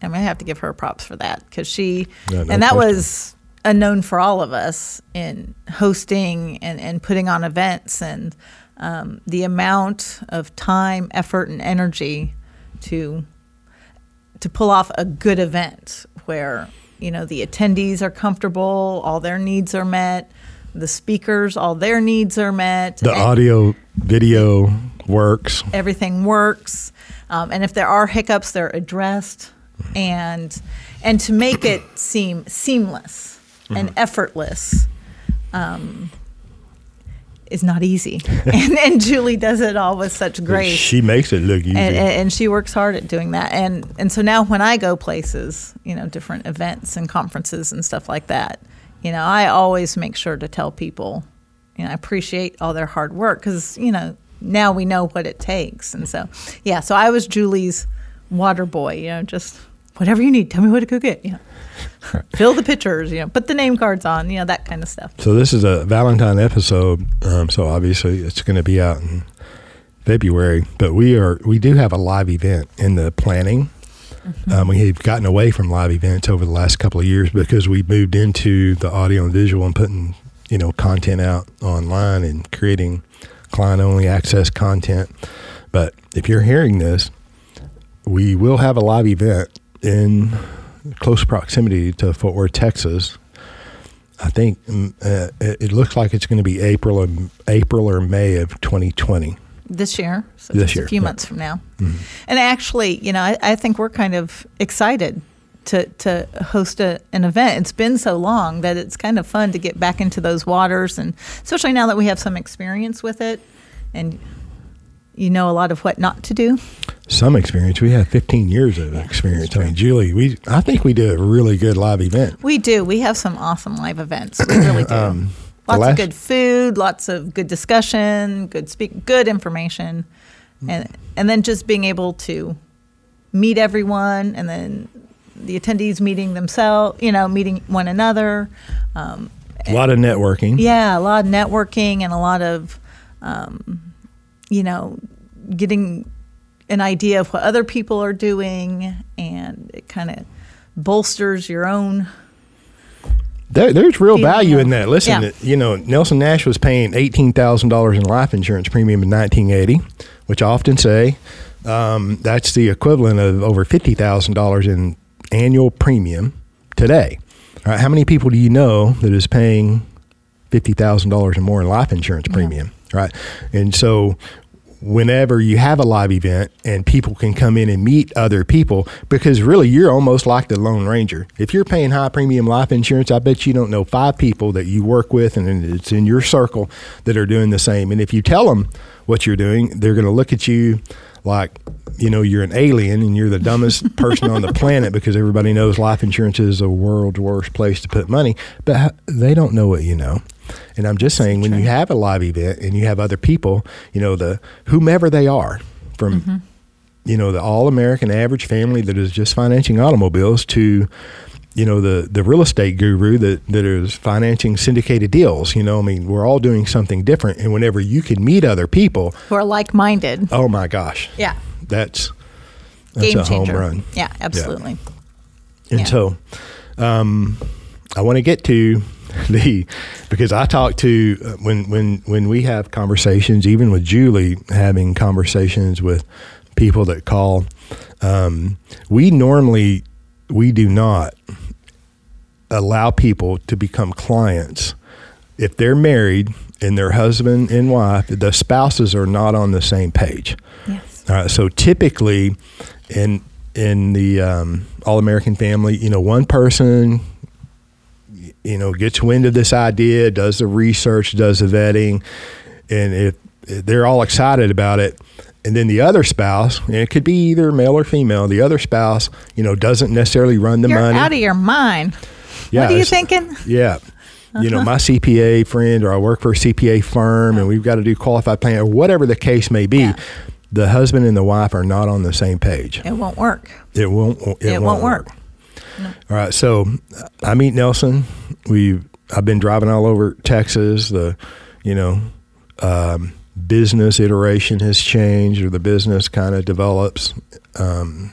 I mean, I have to give her props for that because she, Yeah, no and that question. was unknown for all of us in hosting and, and putting on events and um, the amount of time, effort, and energy to to pull off a good event where you know the attendees are comfortable, all their needs are met, the speakers, all their needs are met, the audio, video works. everything works, um, and if there are hiccups, they're addressed, and and to make it seem seamless and effortless. Um, is not easy, and, and Julie does it all with such grace She makes it look easy. and, and, and she works hard at doing that. And and so now when I go places, you know, different events and conferences and stuff like that, you know, I always make sure to tell people, you know, I appreciate all their hard work because you know now we know what it takes. And so yeah, so I was Julie's water boy, you know, just whatever you need, tell me what to go get, you know. Fill the pitchers, you know, put the name cards on, you know, that kind of stuff. So this is a Valentine episode. Um, so obviously it's going to be out in February, but we are we do have a live event in the planning. Um, we have gotten away from live events over the last couple of years because we moved into the audio and visual and putting you know content out online and creating client only access content. But if you're hearing this, we will have a live event in close proximity to Fort Worth, Texas. I think mm, uh, it, looks like it's going to be April or April or May of 2020. this year, so This year, a few yeah. months from now. And actually, you know, I, I think we're kind of excited to to host a, an event. It's been so long that it's kind of fun to get back into those waters, and especially now that we have some experience with it, and you know a lot of what not to do. Some experience. We have 15 years of experience. I mean, Julie, we I think we did a really good live event. We do. We have some awesome live events. We really do. Um, lots last- of good food, lots of good discussion, good speak, good information, and and then just being able to meet everyone, and then the attendees meeting themselves, you know, meeting one another. Um, A lot of networking. yeah, a lot of networking and a lot of, um, you know, getting an idea of what other people are doing, and it kind of bolsters your own There, there's real value in that. Listen, Yeah. you know, Nelson Nash was paying eighteen thousand dollars in life insurance premium in 1980, which I often say um, that's the equivalent of over fifty thousand dollars in annual premium today. All right, how many people do you know that is paying fifty thousand dollars or more in life insurance premium? Right, and so whenever you have a live event and people can come in and meet other people because really you're almost like the lone ranger. If you're paying high premium life insurance i bet you don't know five people that you work with and it's in your circle that are doing the same. And if you tell them what you're doing they're going to look at you like you know you're an alien and you're the dumbest person on the planet because everybody knows life insurance is the world's worst place to put money. But they don't know what you know. And I'm just saying, when you have a live event and you have other people, you know, the whomever they are, from you know, the all American average family that is just financing automobiles to, you know, the, the real estate guru that, that is financing syndicated deals. You know, I mean, we're all doing something different. And whenever you can meet other people, Who are like minded. oh my gosh, Yeah. that's, that's Game a home changer. run. Yeah, absolutely. And Yeah. so, um, I want to get to the because I talk to uh, when when when we have conversations, even with Julie, having conversations with people that call. Um, we normally we do not allow people to become clients if they're married and their husband and wife, the spouses are not on the same page. Yes. All right. So typically, in in the um, All American Family, you know, one person, you know, gets wind of this idea, does the research, does the vetting, and if they're all excited about it, and then the other spouse, and it could be either male or female, the other spouse, you know, doesn't necessarily run the You're money. out of your mind. Yeah, what are you thinking? yeah. You know, my CPA friend, or I work for a CPA firm, and we've got to do qualified plan, or whatever the case may be. Yeah. The husband and the wife are not on the same page. It won't work. It won't. It, It, won't work. All right. So I meet Nelson. We I've been driving all over Texas. The you know um, business iteration has changed, or the business kind of develops. Um,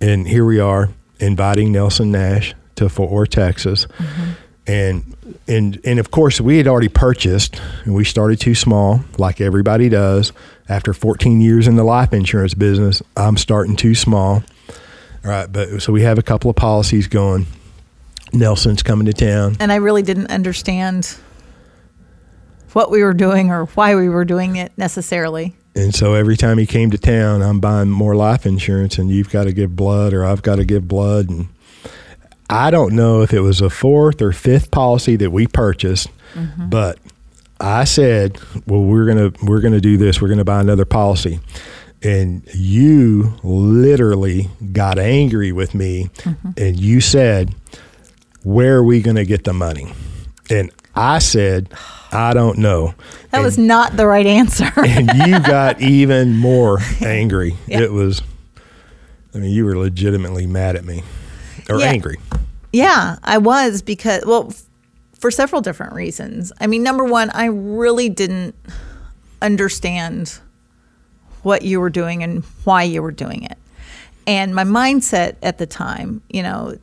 and here we are inviting Nelson Nash Fort Worth, Texas. Mm-hmm. And and and of course we had already purchased and we started too small like everybody does. After 14 years in the life insurance business i'm starting too small. All right but so we have a couple of policies going. Nelson's coming to town. And I really didn't understand what we were doing or why we were doing it necessarily. and so every time he came to town i'm buying more life insurance and you've got to give blood or i've got to give blood and i don't know if it was a fourth or fifth policy that we purchased mm-hmm. but i said well we're gonna we're gonna do this we're gonna buy another policy and you literally got angry with me mm-hmm. and you said where are we gonna get the money and i said i don't know That And- was not the right answer. and you got even more angry. Yeah. It was, I mean, you were legitimately mad at me or Yeah. angry. Yeah, I was because, well, f- for several different reasons. I mean, number one, I really didn't understand what you were doing and why you were doing it. And my mindset at the time, you know,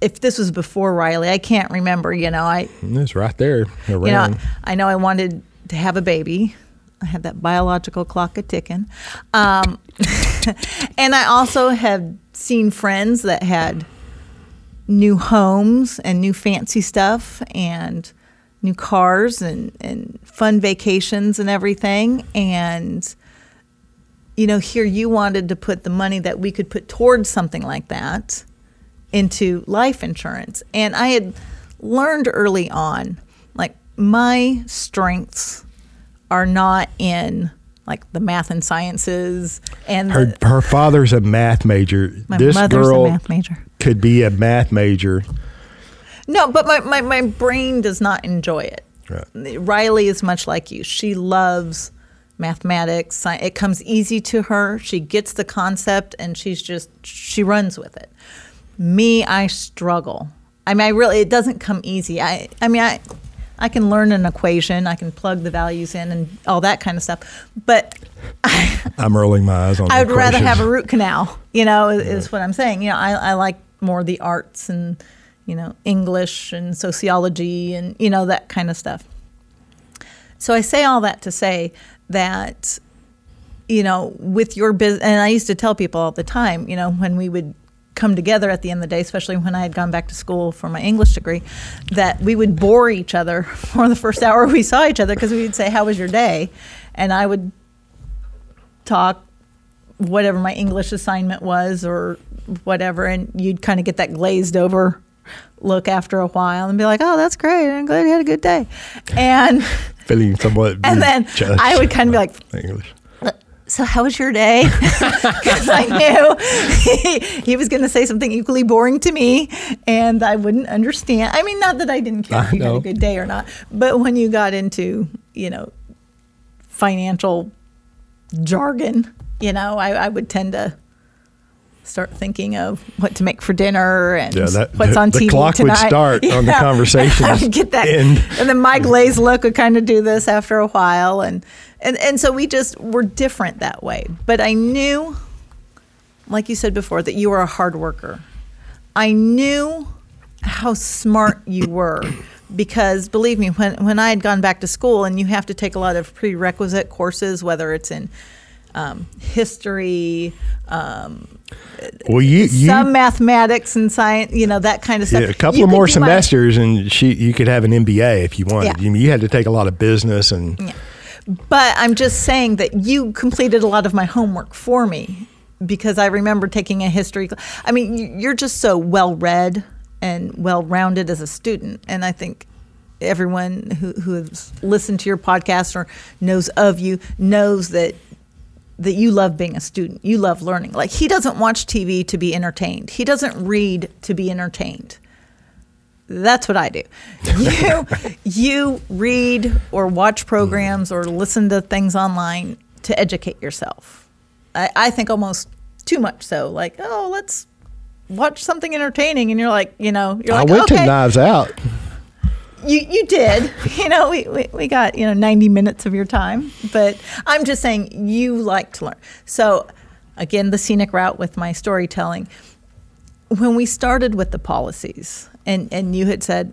if this was before Riley, I can't remember, you know, I, It's right there around. you know, I know I wanted to have a baby. I had that biological clock a ticking. Um, and I also have seen friends that had new homes and new fancy stuff and new cars and, and fun vacations and everything. And, you know, here you wanted to put the money that we could put towards something like that into life insurance. And I had learned early on, like, my strengths are not in like the math and sciences and her the, her father's a math major. my this mother's girl a math major. could be a math major. No, but my, my, my brain does not enjoy it. Right. Riley is much like you. She loves mathematics. sci- It comes easy to her. She gets the concept and she's just, she runs with it. Me, I struggle. I mean, I really, it doesn't come easy. I, I mean, I, I can learn an equation, I can plug the values in and all that kind of stuff. But I'm rolling my eyes on. I would rather have a root canal, you know, is, is what I'm saying. You know, I, I like more the arts and, you know, English and sociology and, you know, that kind of stuff. So I say all that to say that, you know, with your business, and I used to tell people all the time, you know, when we would come together at the end of the day, especially when I had gone back to school for my English degree, that we would bore each other for the first hour we saw each other because we would say, How was your day? And I would talk whatever my English assignment was or whatever, and you'd kind of get that glazed over look after a while and be like, "Oh, that's great. I'm glad you had a good day," and feeling somewhat. and then judged I would kind of be like, English. "So how was your day?" Because I knew he, he was going to say something equally boring to me, and I wouldn't understand. I mean, not that I didn't care I if you had a good day or not, but when you got into, you know, financial, you know, things, you know, you would kind of get that glazed over look after a while and be like, "Oh, that's great. I'm glad you had a good day," and then I would kind of be like, "So how was your day?" Because I knew he, he was going to say something equally boring to me, and I wouldn't understand. I mean, not that I didn't care if you had a good day or not, but when you got into, you know, financial jargon. You know, I, I would tend to start thinking of what to make for dinner and Yeah, that- what's the- on the TV clock would tonight. start on the conversation would get that, end. and then my glazed look would kind of do this after a while, and and and so we just were different that way. But I knew, like you said before, that you were a hard worker. I knew how smart you were because believe me when when I had gone back to school and you have to take a lot of prerequisite courses whether it's in um, history um, Well, you, you some mathematics and science you know that kind of stuff yeah, a couple You of more be my- semesters, and she you could have an MBA if you wanted. Yeah. You, you had to take a lot of business and But I'm just saying that you completed a lot of my homework for me because I remember taking a history. I mean, you- you're just so well read and well rounded as a student. And I think everyone who, who has listened to your podcast or knows of you knows that that you love being a student. You love learning. Like he doesn't watch TV to be entertained. He doesn't read to be entertained. That's what I do. You you read or watch programs or listen to things online to educate yourself. I, I think almost too much so. Like, oh, let's watch something entertaining, and you're like, you know, you're like, I went okay, to Knives Out. You you did. You know, we, we, we got, you know, 90 minutes of your time. But I'm just saying you like to learn. So again, the scenic route with my storytelling. When we started with the policies and, and you had said,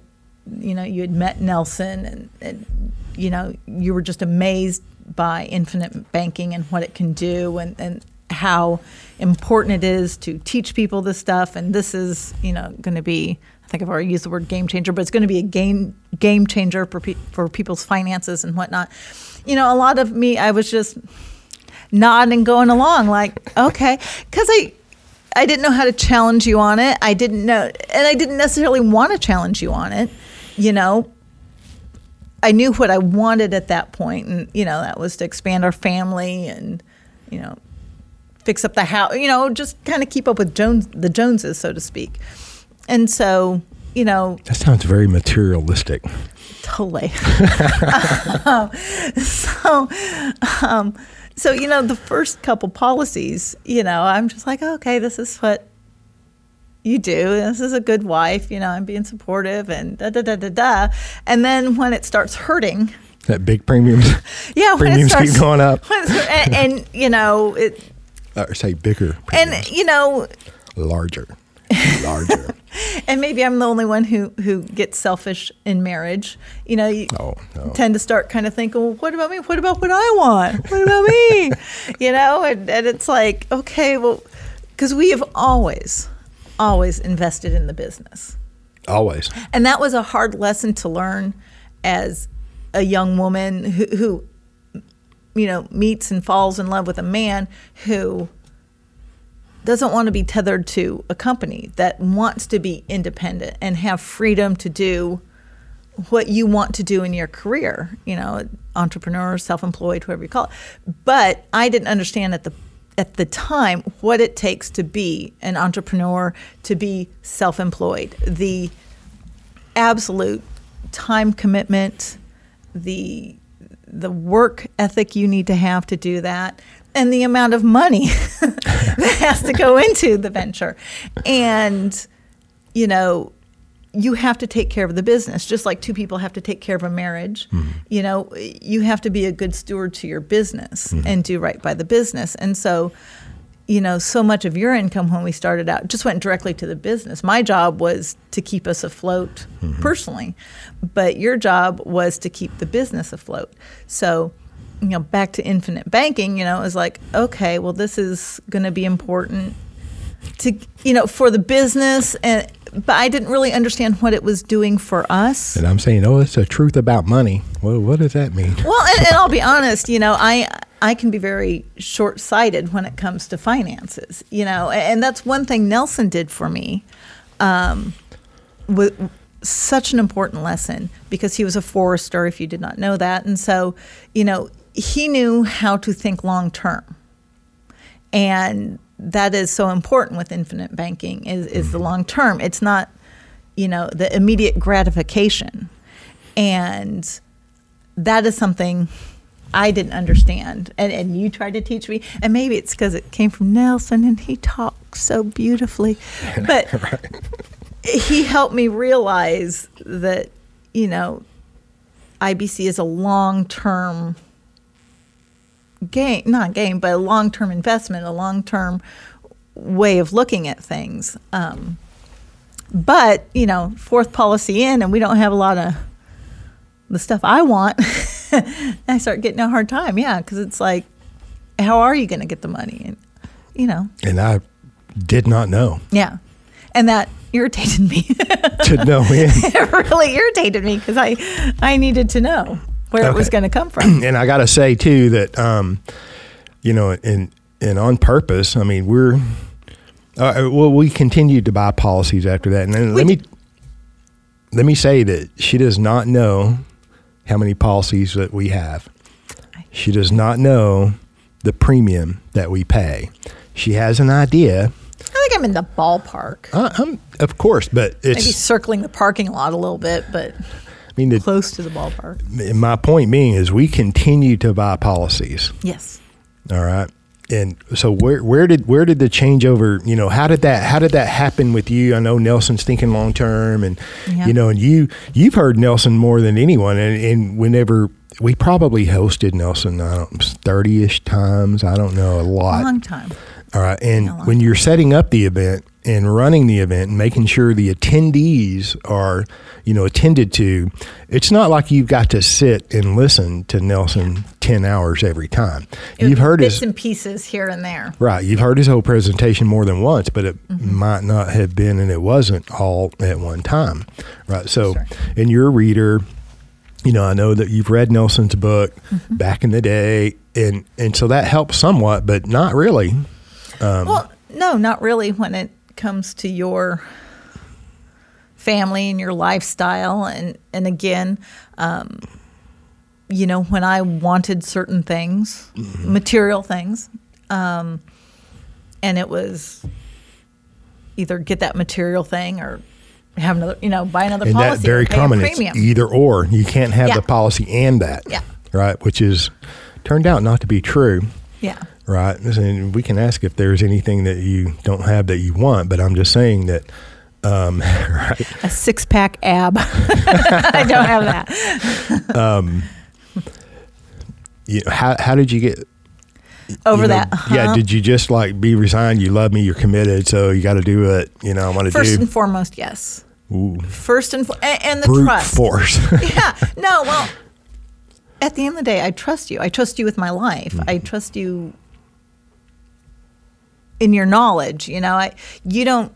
you know, you had met Nelson and, and you know, you were just amazed by infinite banking and what it can do and, and how important it is to teach people this stuff. And this is, you know, going to be, I think I've already used the word game changer, but it's going to be a game game changer for, pe- for people's finances and whatnot. You know, a lot of me, I was just nodding, and going along, like, okay, because I. I didn't know how to challenge you on it. I didn't know, and I didn't necessarily want to challenge you on it. You know, I knew what I wanted at that point, and you know that was to expand our family and you know fix up the house. You know, just kind of keep up with Jones, the Joneses, so to speak. And so, you know, That sounds very materialistic. totally. Um, so, um, so you know, the first couple policies, you know, I'm just like, okay, this is what you do. This is a good wife. You know, I'm being supportive and da da da da da. And then when it starts hurting, That big premiums, yeah, when premiums it starts, keep going up. and, and you know, it, Or say bigger, and you know, larger, larger. and maybe I'm the only one who who gets selfish in marriage. You know, you Oh, no. tend to start kind of thinking, well, what about me? What about what I want? What about me? you know, and, and it's like, okay, well, because we have always, always invested in the business. Always. And that was a hard lesson to learn as a young woman who, who, you know, meets and falls in love with a man who doesn't want to be tethered to a company that wants to be independent and have freedom to do what you want to do in your career, you know, entrepreneur, self-employed, whoever you call it. But I didn't understand at the at the time what it takes to be an entrepreneur, to be self-employed. The absolute time commitment, the the work ethic you need to have to do that, and the amount of money that has to go into the venture. And you know, you have to take care of the business, just like two people have to take care of a marriage. Mm-hmm. You know, you have to be a good steward to your business mm-hmm. and do right by the business. And so, you know, so much of your income when we started out just went directly to the business. My job was to keep us afloat mm-hmm. personally, but your job was to keep the business afloat. So, you know, back to infinite banking, you know, it was like, okay, well, this is going to be important to you know for the business and but I didn't really understand what it was doing for us. And I'm saying, oh, it's a truth about money. Well, what does that mean? Well, and, and I'll be honest, you know, I I can be very short-sighted when it comes to finances, you know, and that's one thing Nelson did for me. Um, with such an important lesson because he was a forester if you did not know that and so you know he knew how to think long term. And that is so important with infinite banking is, is the mm-hmm. long term. It's not you know the immediate gratification. And that is something I didn't understand, and and you tried to teach me, and maybe it's because it came from Nelson, and he talks so beautifully, but he helped me realize that you know IBC is a long term game, not game, but a long term investment, a long term way of looking at things. Um, but you know, fourth policy in, and we don't have a lot of the stuff I want. I start getting a hard time, yeah, because it's like, how are you going to get the money? And you know, And I did not know yeah, and that irritated me. to know it really irritated me because I I needed to know where it was going to come from. and I got to say too that um, you know, and and on purpose. I mean, we're uh, well, we continued to buy policies after that, and then let me let me say that she does not know how many policies that we have. She does not know the premium that we pay. She has an idea. I think I'm in the ballpark. Uh, of course, but it's Maybe circling the parking lot a little bit, but mean, the, close to the ballpark. my point being is we continue to buy policies. Yes. All right. And so where where did where did the changeover, you know, how did that how did that happen with you? I know Nelson's thinking long term and Yeah. you know, and you you've heard Nelson more than anyone and, and whenever we probably hosted Nelson, I don't thirty ish times, I don't know, a lot. Long time. All right. And a when you're setting up the event and running the event and making sure the attendees are, you know, attended to, it's not like you've got to sit and listen to Nelson 10 hours every time. It You've heard bits his and pieces here and there. right, you've heard his whole presentation more than once, but it Mm-hmm. might not have been and it wasn't all at one time. Right. So, Sure. and you're a reader, you know, I know that you've read Nelson's book Mm-hmm. back in the day and and so that helps somewhat, but not really. Um, well, no, not really when it comes to your family and your lifestyle. And, and again, um, you know, when I wanted certain things, Mm-hmm. material things, um, and it was either get that material thing or have another, you know, buy another and policy. very or pay a common. It's premium. either or. You can't have Yeah. the policy and that. Yeah. Right. Which is turned out not to be true. yeah. Right. And we can ask if there's anything that you don't have that you want, but I'm just saying that. Um, right. A six pack ab. I don't have that. You know, how how did you get Over you know, that. Yeah. Did you just like be resigned? You love me. You're committed. So you got to do it. You know, I want to do. First and foremost, yes. Ooh, First and fo- and, and the brute trust. force. Yeah. No. Well, at the end of the day, I trust you. I trust you with my life. Mm-hmm. I trust you in your knowledge. You know, I you don't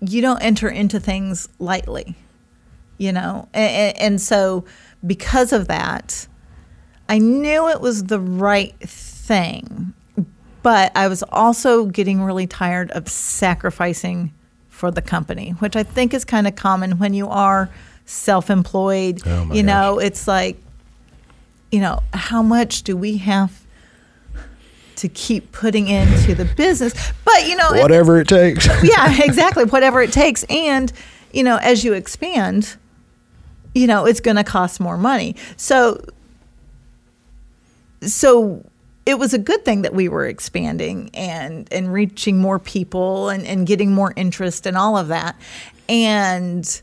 you don't enter into things lightly. You know, and, and so because of that, I knew it was the right thing, but I was also getting really tired of sacrificing for the company, which I think is kind of common when you are self-employed. Oh, you know, it's like, you know, how much do we have to keep putting into the business? But you know, Whatever it takes. yeah, exactly. Whatever it takes. And, you know, as you expand, you know, it's going to cost more money. So, so it was a good thing that we were expanding and, and reaching more people and, and getting more interest and all of that. And,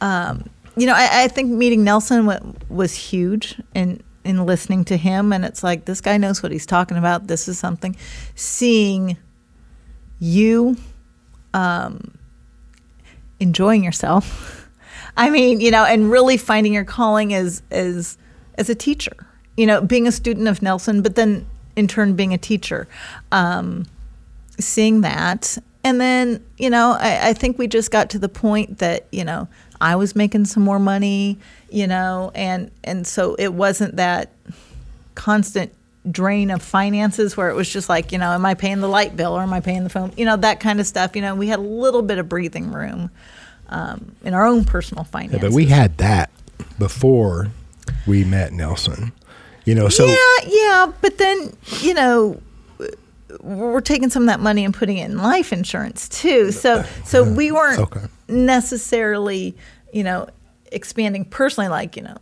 um, you know, I, I think meeting Nelson wa- was huge and in listening to him. And it's like, this guy knows what he's talking about. This is something. Seeing you um, enjoying yourself. I mean, you know, and really finding your calling as as as a teacher. You know, being a student of Nelson, but then in turn being a teacher. Um, seeing that, and then you know, I, I think we just got to the point that you know I was making some more money. You know, and and so it wasn't that constant drain of finances where it was just like, you know, am I paying the light bill or am I paying the phone? You know, that kind of stuff. You know, we had a little bit of breathing room um, in our own personal finances. but we had that before we met Nelson. You know, so yeah, yeah, but then you know. We're taking some of that money and putting it in life insurance too. So, so we weren't Okay. Necessarily, you know, expanding personally, like you know,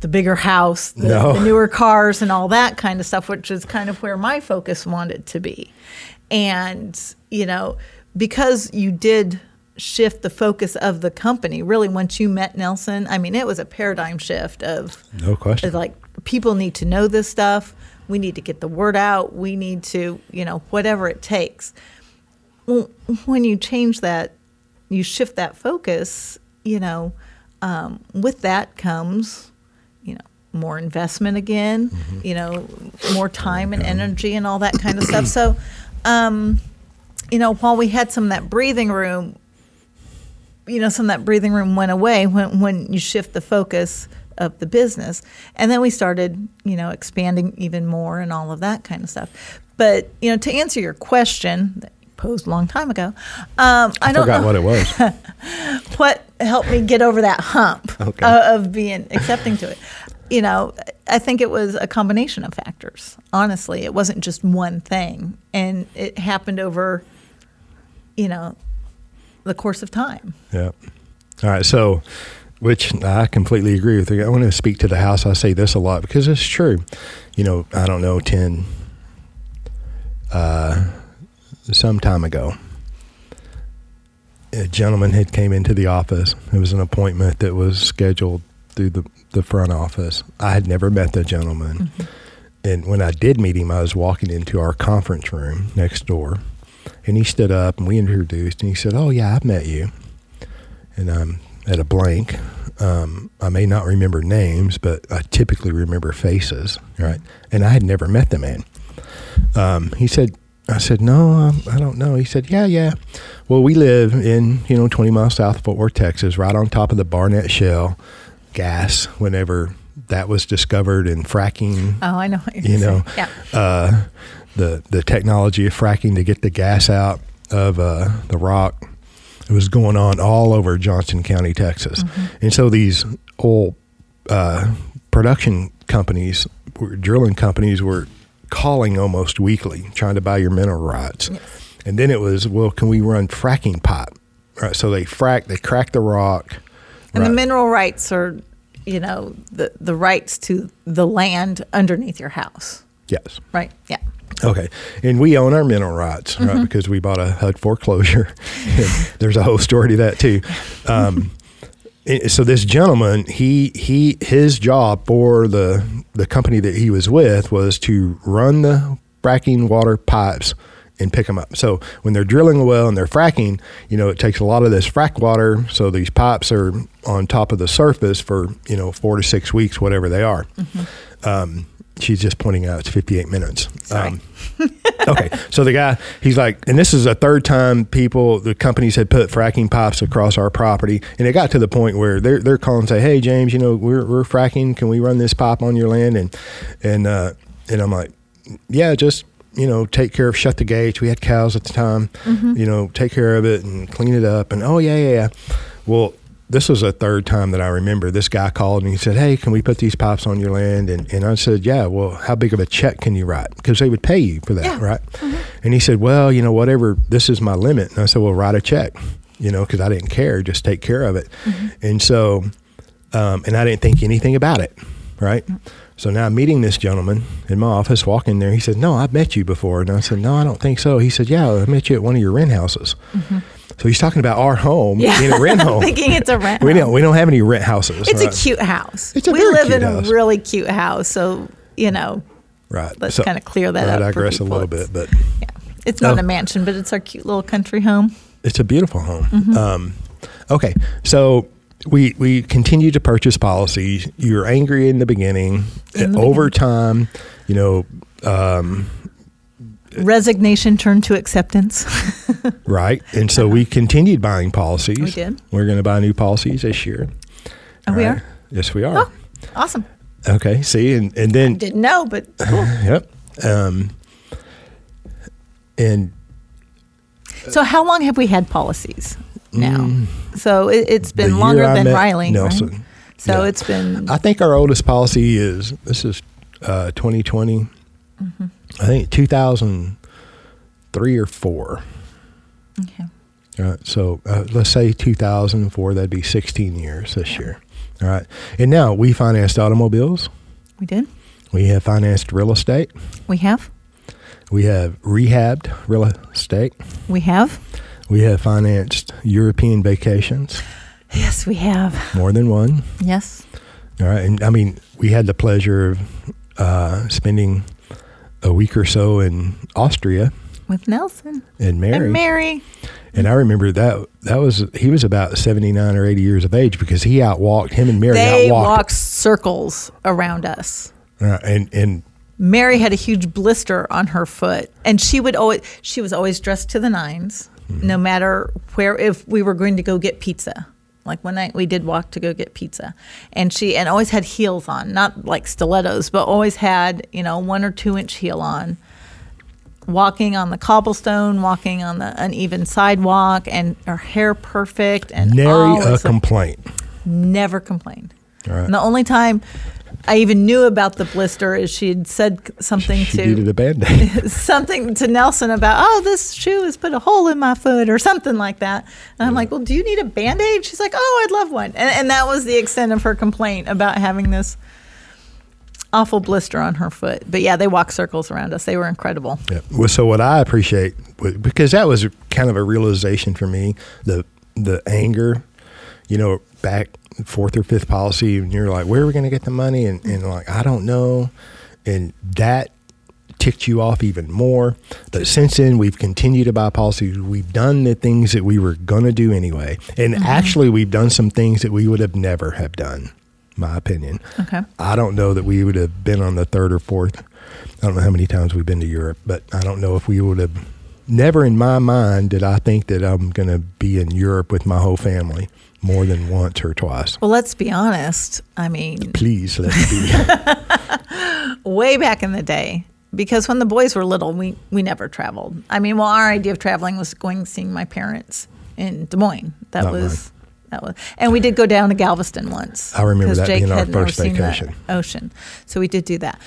the bigger house, the, No. the newer cars, and all that kind of stuff, which is kind of where my focus wanted to be. And, you know, because you did shift the focus of the company, really, once you met Nelson, I mean, it was a paradigm shift of, No question. it's like people need to know this stuff. We need to get the word out. We need to, you know, whatever it takes. Well, when you change that, you shift that focus, you know, um, with that comes, you know, more investment again, you know, more time and energy and all that kind of stuff. So, um, you know, while we had some of that breathing room, you know, some of that breathing room went away when, when you shift the focus of the business. And then we started, you know, expanding even more and all of that kind of stuff. But, you know, to answer your question that you posed a long time ago, um, I, I don't forgot know what it was. what helped me get over that hump Okay. of, of being accepting to it. You know, I think it was a combination of factors. Honestly, it wasn't just one thing, and it happened over, you know, the course of time. Yeah. All right. So, which I completely agree with you. I want to speak to the house. I say this a lot because it's true. You know, I don't know, 10, uh, some time ago, a gentleman had came into the office. It was an appointment that was scheduled through the, the front office. I had never met the gentleman. And when I did meet him, I was walking into our conference room next door. And he stood up and we introduced and he said, Oh, yeah, I've met you. And I'm at a blank. Um, I may not remember names, but I typically remember faces, right? And I had never met the man. Um, he said, I said, no, um, I don't know. He said, yeah, yeah. Well, we live in, you know, 20 miles south of Fort Worth, Texas, right on top of the Barnett Shale gas whenever that was discovered in fracking Oh, I know. You know, yeah. uh, the the technology of fracking to get the gas out of uh, the rock. It was going on all over Johnson County, Texas, and so these oil uh, production companies, drilling companies, were calling almost weekly trying to buy your mineral rights. And then it was, well, can we run fracking pipe? Right, so they frack, they crack the rock. And the mineral rights are, you know, the the rights to the land underneath your house, yes. right? Yeah. Okay, and we own our mineral rights, right? Because we bought a HUD foreclosure. there's a whole story to that too. Um, so this gentleman, he he his job for the the company that he was with was to run the fracking water pipes and pick them up. So when they're drilling a well and they're fracking, you know, it takes a lot of this frack water. So these pipes are on top of the surface for you know four to six weeks, whatever they are. Um, she's just pointing out it's 58 minutes. Um, okay, so the guy, he's like, and this is a third time people, the companies had put fracking pipes across our property, and it got to the point where they're they're calling and say, hey James, you know we're we're fracking, can we run this pipe on your land? And and uh, and I'm like, yeah, just you know take care of shut the gates. We had cows at the time, you know take care of it and clean it up. And oh yeah yeah yeah, well. This was a third time that I remember. This guy called and he said, "Hey, can we put these pipes on your land?" And and I said, "Yeah." Well, how big of a check can you write? Because they would pay you for that, Yeah. right? Mm-hmm. And he said, "Well, you know, whatever. This is my limit." And I said, "Well, write a check." You know, because I didn't care. Just take care of it. Mm-hmm. And so, um, and I didn't think anything about it, right? Mm-hmm. So now I'm meeting this gentleman in my office, walking there. He said, "No, I've met you before." And I said, "No, I don't think so." He said, "Yeah, I met you at one of your rent houses." So he's talking about our home Yeah. being a rent home. Thinking it's a rent. we don't we don't have any rent houses. It's right? a cute house. It's a we live in house. a really cute house, so you know, right. let's kinda clear that I up for digress a little bit, but yeah, it's not Oh. a mansion, but it's our cute little country home. it's a beautiful home. Mm-hmm. Um, okay, so we we continue to purchase policies. You're angry in the beginning. In the Over time, you know, um, Resignation turned to acceptance. right? And so we continued buying policies. We did. We're going to buy new policies this year. Oh, we Right? are? Yes, we are. Oh, awesome. Okay. See, and and then Didn't know, but cool. yep. Um, and So, how long have we had policies now? So it, it's Mm. been longer I than Riley. Nelson. Right? So Yeah. it's been I think our oldest policy is this is uh, 2020. Mm-hmm. I think 2003 or four. okay. Right. So uh, let's say 2004. That'd be 16 years this year. All right. And now we financed automobiles. We did. We have financed real estate. We have. We have rehabbed real estate. We have. We have financed European vacations, Yes, we have. more than one. Yes. All right. And I mean, we had the pleasure of uh, spending a week or so in Austria With Nelson and Mary. and Mary. And I remember that that was he was about 79 or 80 years of age because he outwalked him and Mary They outwalked walked circles around us. uh, and and Mary had a huge blister on her foot, and she would always she was always dressed to the 9s Mm-hmm. no matter where. If we were going to go get pizza, like one night we did walk to go get pizza, and she and always had heels on, not like stilettos, but always had you know one or two inch heel on. Walking on the cobblestone, walking on the uneven sidewalk, and her hair perfect, and nary a complaint. never complained. All right. And the only time I even knew about the blister as she had said something She to needed a band-aid. something to Nelson about, oh, this shoe has put a hole in my foot or something like that. And I'm like, well, do you need a band aid? She's like, oh, I'd love one. And, and that was the extent of her complaint about having this awful blister on her foot. But yeah, they walked circles around us. They were incredible. Yeah. Well, so what I appreciate because that was kind of a realization for me the the anger, you know, back fourth or fifth policy, and you're like, where are we going to get the money? And, and like, I don't know, and that ticked you off even more. But since then, we've continued to buy policies. We've done the things that we were going to do anyway, and mm-hmm. actually, we've done some things that we would have never have done. My opinion. Okay. I don't know that we would have been on the third or fourth. I don't know how many times we've been to Europe, but I don't know if we would have. Never in my mind did I think that I'm going to be in Europe with my whole family more than once or twice. Well, let's be honest. I mean, Please let me be. way back in the day because when the boys were little we we never traveled i mean well our idea of traveling was going seeing my parents in des moines that Not was that was and we did go down to galveston once I remember that Jake being our first vacation. ocean so we did do that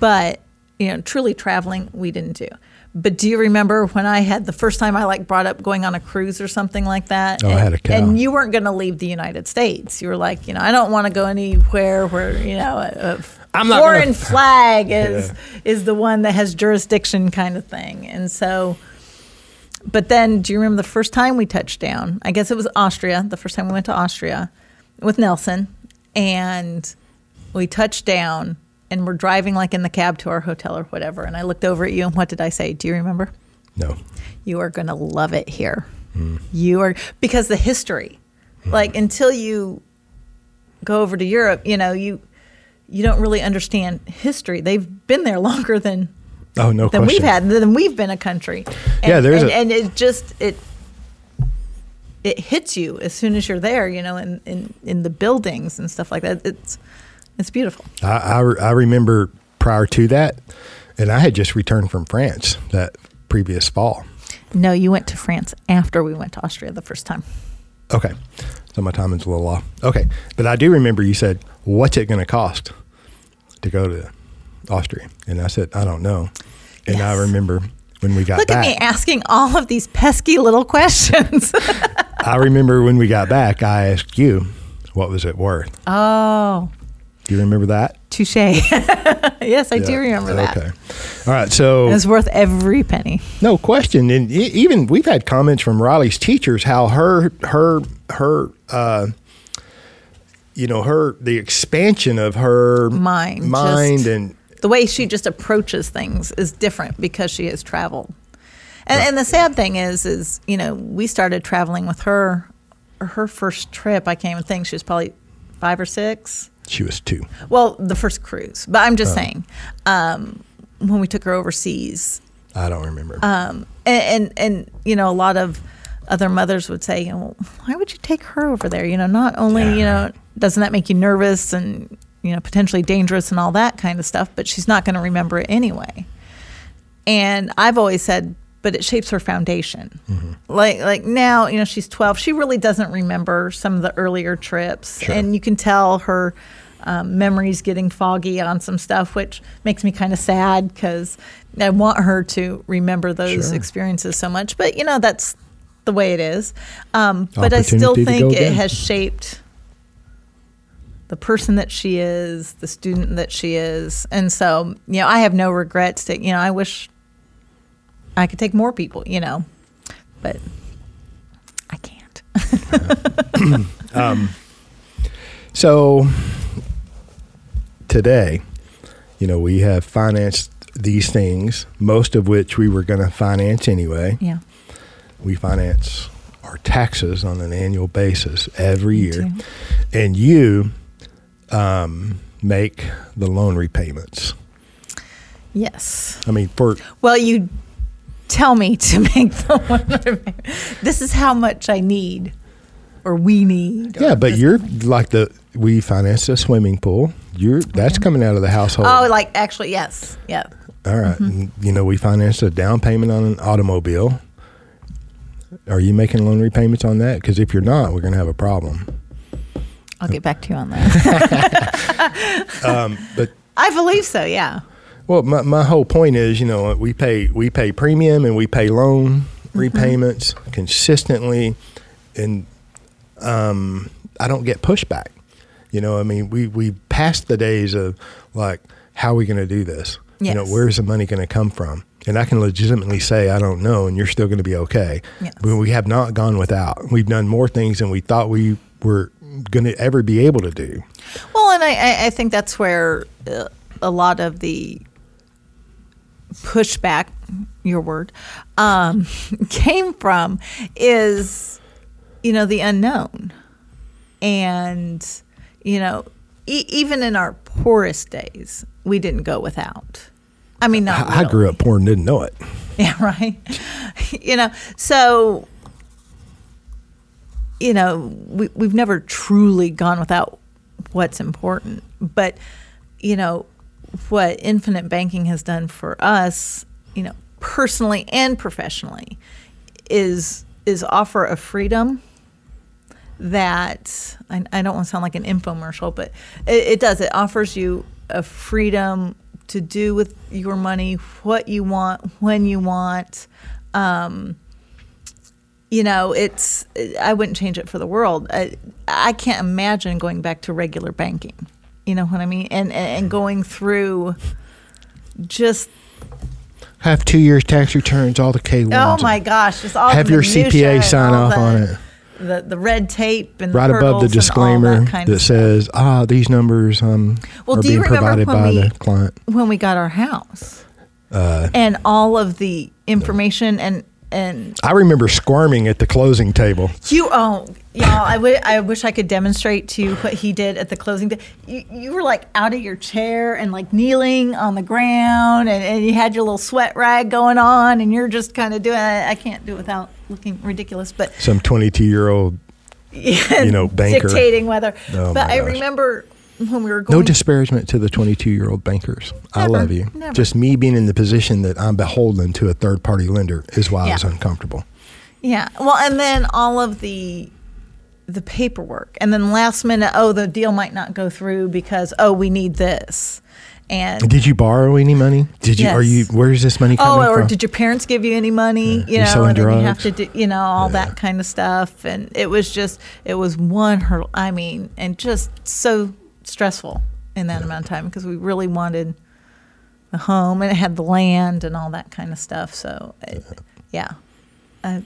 but you know truly traveling we didn't do but do you remember when I had the first time I like brought up going on a cruise or something like that? Oh, I and, had a cow. And you weren't going to leave the United States. You were like, you know, I don't want to go anywhere where you know a, a I'm not foreign gonna- flag is Yeah. is the one that has jurisdiction kind of thing. And so, but then do you remember the first time we touched down? I guess it was Austria. The first time we went to Austria with Nelson, and we touched down, and we're driving like in the cab to our hotel or whatever. And I looked over at you, and what did I say? Do you remember? No. you are going to love it here. You are because the history, like until you go over to Europe, you know you you don't really understand history. They've been there longer than Oh, no than question. we've had than we've been a country. And, Yeah, there's and, a- and it just it it hits you as soon as you're there. You know, in in in the buildings and stuff like that. It's it's beautiful. I, I, I remember prior to that, and I had just returned from France that previous fall. No, you went to France after we went to Austria the first time. Okay. So my timing's a little off. Okay. But I do remember you said, what's it going to cost to go to Austria? And I said, I don't know. And I remember when we got back Look back. at me asking all of these pesky little questions. I remember when we got back, I asked you, what was it worth? oh, Do you remember that? touche. yes, I do remember that. Okay. All right. So it's worth every penny. No question, and even we've had comments from Riley's teachers how her her her uh, you know her the expansion of her Mind, mind just- and The way she just approaches things is different because she has traveled. And, and the sad thing is, is you know, we started traveling with her. Her first trip, I can't even think. She was probably five or six. She was two. Well, the first cruise. But I'm just saying, um, when we took her overseas, I don't remember. um, and, and and you know a lot of other mothers would say, well, why would you take her over there? You know, not only Yeah. you know doesn't that make you nervous and you know potentially dangerous and all that kind of stuff, but she's not going to remember it anyway. And I've always said, but it shapes her foundation. Like like now, you know, she's 12. She really doesn't remember some of the earlier trips, Sure. and you can tell her um, memories getting foggy on some stuff, which makes me kind of sad because I want her to remember those Sure. experiences so much. But you know, that's the way it is. Um, but I still think it has shaped the person that she is, the student that she is. And so, you know, I have no regrets to, you know, I wish I could take more people, you know, but I can't. So today, you know, we have financed these things, most of which we were going to finance anyway. yeah. We finance our taxes on an annual basis every year. And you um, make the loan repayments. Yes. I mean, for Well, you tell me to make the one. this is how much I need or we need. yeah, but you're like the we financed a swimming pool. You're that's mm-hmm. coming out of the household. Oh, like actually, yes. Yeah. All right. And, You know, we financed a down payment on an automobile. Are you making loan repayments on that? Because if you're not, we're going to have a problem. I'll get back to you on that. Um, but I believe so, yeah. Well, my, my whole point is, you know, we pay we pay premium and we pay loan repayments consistently, and um, I don't get pushback. You know, I mean, we we passed the days of like, how are we going to do this? You know, where's the money going to come from? And I can legitimately say I don't know, and you're still going to be okay. Yes. But we have not gone without. We've done more things than we thought we were going to ever be able to do. Well, and I, I- I think that's where uh, a lot of the pushback, your word, um, came from is, you know, the unknown. And, you know, e- even in our poorest days, we didn't go without. I mean, not I, I grew up poor and didn't know it. Yeah, right. you know, so you know, we we've never truly gone without what's important, but you know, what infinite banking has done for us, you know, personally and professionally is is offer a freedom that I, I don't want to sound like an infomercial, but it, it does. It offers you a freedom to do with your money what you want when you want. Um, you know, it's I wouldn't change it for the world. I, I can't imagine going back to regular banking. You know what I mean? And and, going through just Have two years tax returns, all the K ones. oh my gosh, just all Have your CPA sign off the- on it. The the red tape and Right the above the hurdles and all disclaimer that, that, kind of stuff. says, "Ah, these numbers um, Well, are do you being remember provided when by we- the client." when we got our house Uh, and all of the information and and I remember squirming at the closing table. you oh y'all I wi- I wish I could demonstrate to you what he did at the closing. You, you were like out of your chair and like kneeling on the ground and, and you had your little sweat rag going on and you're just kind of doing I, I can't do it without looking ridiculous but Some 22 year old, you know, banker. dictating whether Oh, but I gosh. remember when we were going No disparagement to the 22 year old bankers. I love you. never. Just me being in the position that I'm beholden to a third party lender is why I was uncomfortable. Yeah. Well, and then all of the the paperwork, and then last minute, oh, the deal might not go through because oh, we need this, and Did you borrow any money? Did you? Are you? Where's this money oh, coming or from? did your parents give you any money? Yeah. You know, selling and then you have to do, you know, all Yeah. that kind of stuff, and it was just, it was one hurdle. I mean, and just so stressful in that amount of time because we really wanted the home and it had the land and all that kind of stuff. So, it, yeah. Uh,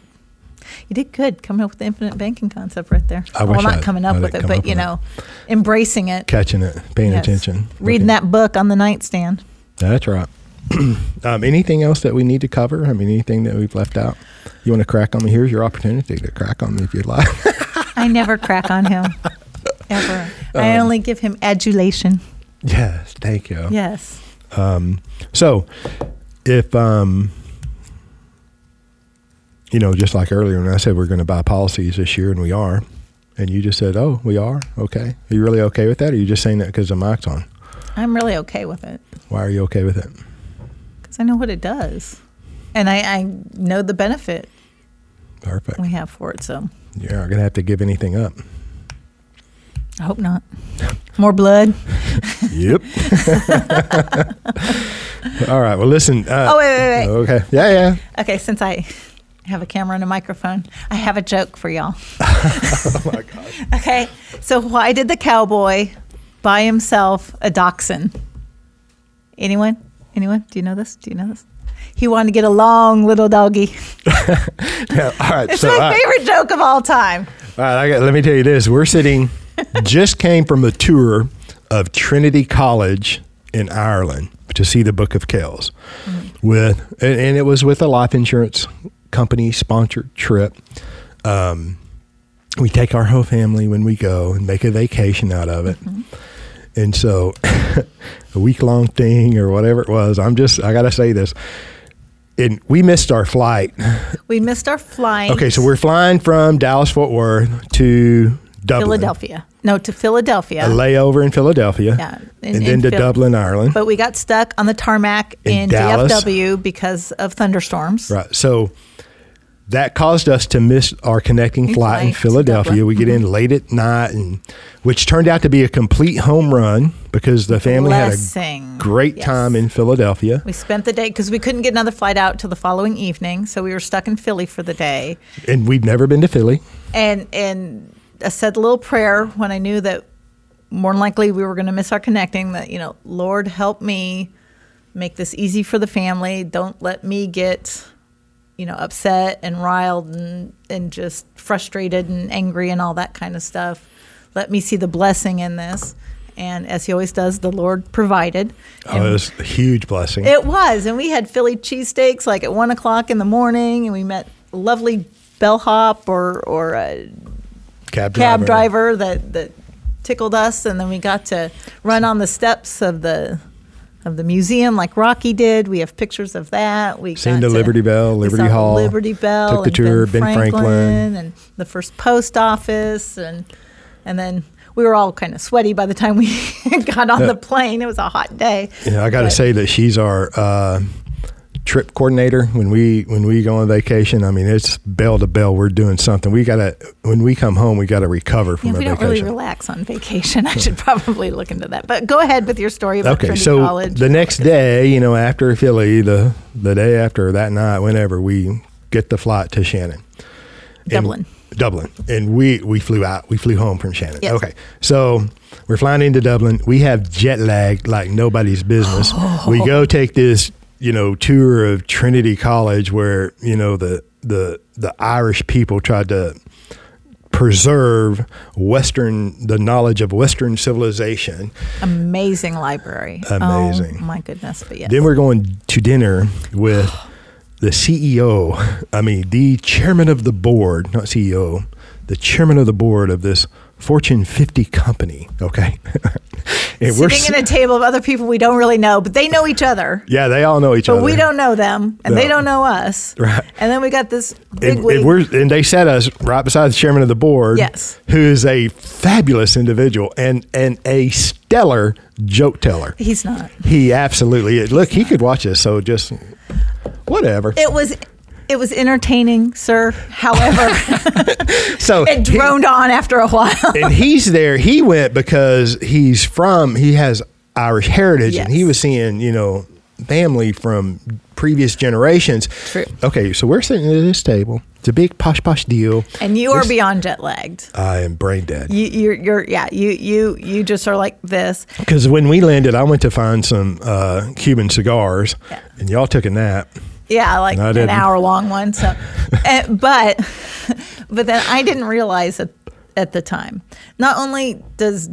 you did good coming up with the infinite banking concept right there. I well, not I'd- coming up with it, but you know, embracing it. Catching it, paying Yes. attention, Reading that book on the nightstand. That's right. um, anything else that we need to cover? I mean, anything that we've left out? You want to crack on me? Here's your opportunity to crack on me if you'd like. I never crack on him. Ever. I Um, only give him adulation. yes, thank you. Yes. Um, so, if um, you know, just like earlier when I said we're going to buy policies this year, and we are, and you just said, "Oh, we are okay." Are you really okay with that? Or are you just saying that because the mic's on? I'm really okay with it Why are you okay with it? because I know what it does. And I, I know the benefit Perfect. we have for it. So You're not going to have to give anything up. I hope not. More blood. Yep. All right. Well, listen. Uh, Oh, wait, wait, wait. Okay. Yeah, yeah. Okay, since I have a camera and a microphone, I have a joke for y'all. Oh my gosh. Okay, so why did the cowboy buy himself a dachshund. Anyone? Anyone? Do you know this? Do you know this? He wanted to get a long little doggy. Yeah, all right. It's so, my right, favorite joke of all time. all right, I got, let me tell you this. We're sitting, just came from a tour of Trinity College in Ireland to see the Book of Kells. With and, and it was with a life insurance company sponsored trip. Um, we take our whole family when we go and make a vacation out of it. And so, a week long thing or whatever it was, I'm just, I got to say this. And we missed our flight. We missed our flight. Okay, so we're flying from Dallas Fort Worth to Dublin. Philadelphia. No, to Philadelphia. A layover in Philadelphia. Yeah, and, then in to Phil- Dublin, Ireland. but we got stuck on the tarmac In in. DFW because of thunderstorms. Right. So that caused us to miss our connecting flight in Philadelphia. We get in mm-hmm. late at night, and which turned out to be a complete home run because the family Blessing. had a great Yes. time in Philadelphia. We spent the day because we couldn't get another flight out till the following evening, so we were stuck in Philly for the day. And we'd never been to Philly. And and I said a little prayer when I knew that more than likely we were going to miss our connecting. That you know, Lord help me make this easy for the family. Don't let me get you know upset and riled and and just frustrated and angry and all that kind of stuff. Let me see the blessing in this. And as he always does, the Lord provided. Oh, it was a huge blessing. It was, and we had Philly cheesesteaks like at one o'clock in the morning, and we met lovely bellhop or or a cab driver. cab driver that that tickled us, and then we got to run on the steps of the of the museum like Rocky did. We have pictures of that. We Seen the to- Liberty Bell, Liberty Hall, Liberty Bell, took the tour, Ben, Ben Franklin, Franklin. and the first post office, and and then. We were all kind of sweaty by the time we got on the plane. It was a hot day. Yeah, I got to say that she's our uh, trip coordinator when we when we go on vacation. I mean, it's bell to bell. We're doing something. We got to when we come home, we got to recover from Yeah, we don't really relax on vacation. I should probably look into that. But go ahead with your story about Okay, so College. the next day, you know, after Philly, the the day after that night, whenever we get the flight to Shannon, And- Dublin. Dublin, and we we flew out. We flew home from Shannon. Yes. Okay, so we're flying into Dublin. We have jet lag like nobody's business. We go take this, you know, tour of Trinity College, where you know the the the Irish people tried to preserve Western the knowledge of Western civilization. Amazing library. Oh Amazing. Oh, my goodness. But yes. Then we're going to dinner with the CEO. I mean, the chairman of the board, not CEO, the chairman of the board of this Fortune 50 company. Okay, and Sitting at a table of other people we don't really know, but they know each other. yeah, they all know each But other. But we don't know them, and they don't know us. Right. And then we got this big And, and, we're, and they set us right beside the chairman of the board, Yes. who is a fabulous individual and and a stellar joke teller. He's not. He absolutely is. Look, he could watch this, so just whatever. It was. It was entertaining, sir. However, so it he- droned on after a while. and he's there. He went because he's from. He has Irish heritage, and he was seeing you know family from previous generations. True. Okay, so we're sitting at this table. It's a big posh posh deal. And you are beyond jet lagged. I am brain dead. You, you're, you're, yeah. You, you, you just are like this. Because when we landed, I went to find some uh, Cuban cigars, Yeah. and y'all took a nap. Yeah, like No, an hour long one. So, uh, but, but then I didn't realize at, at the time. Not only does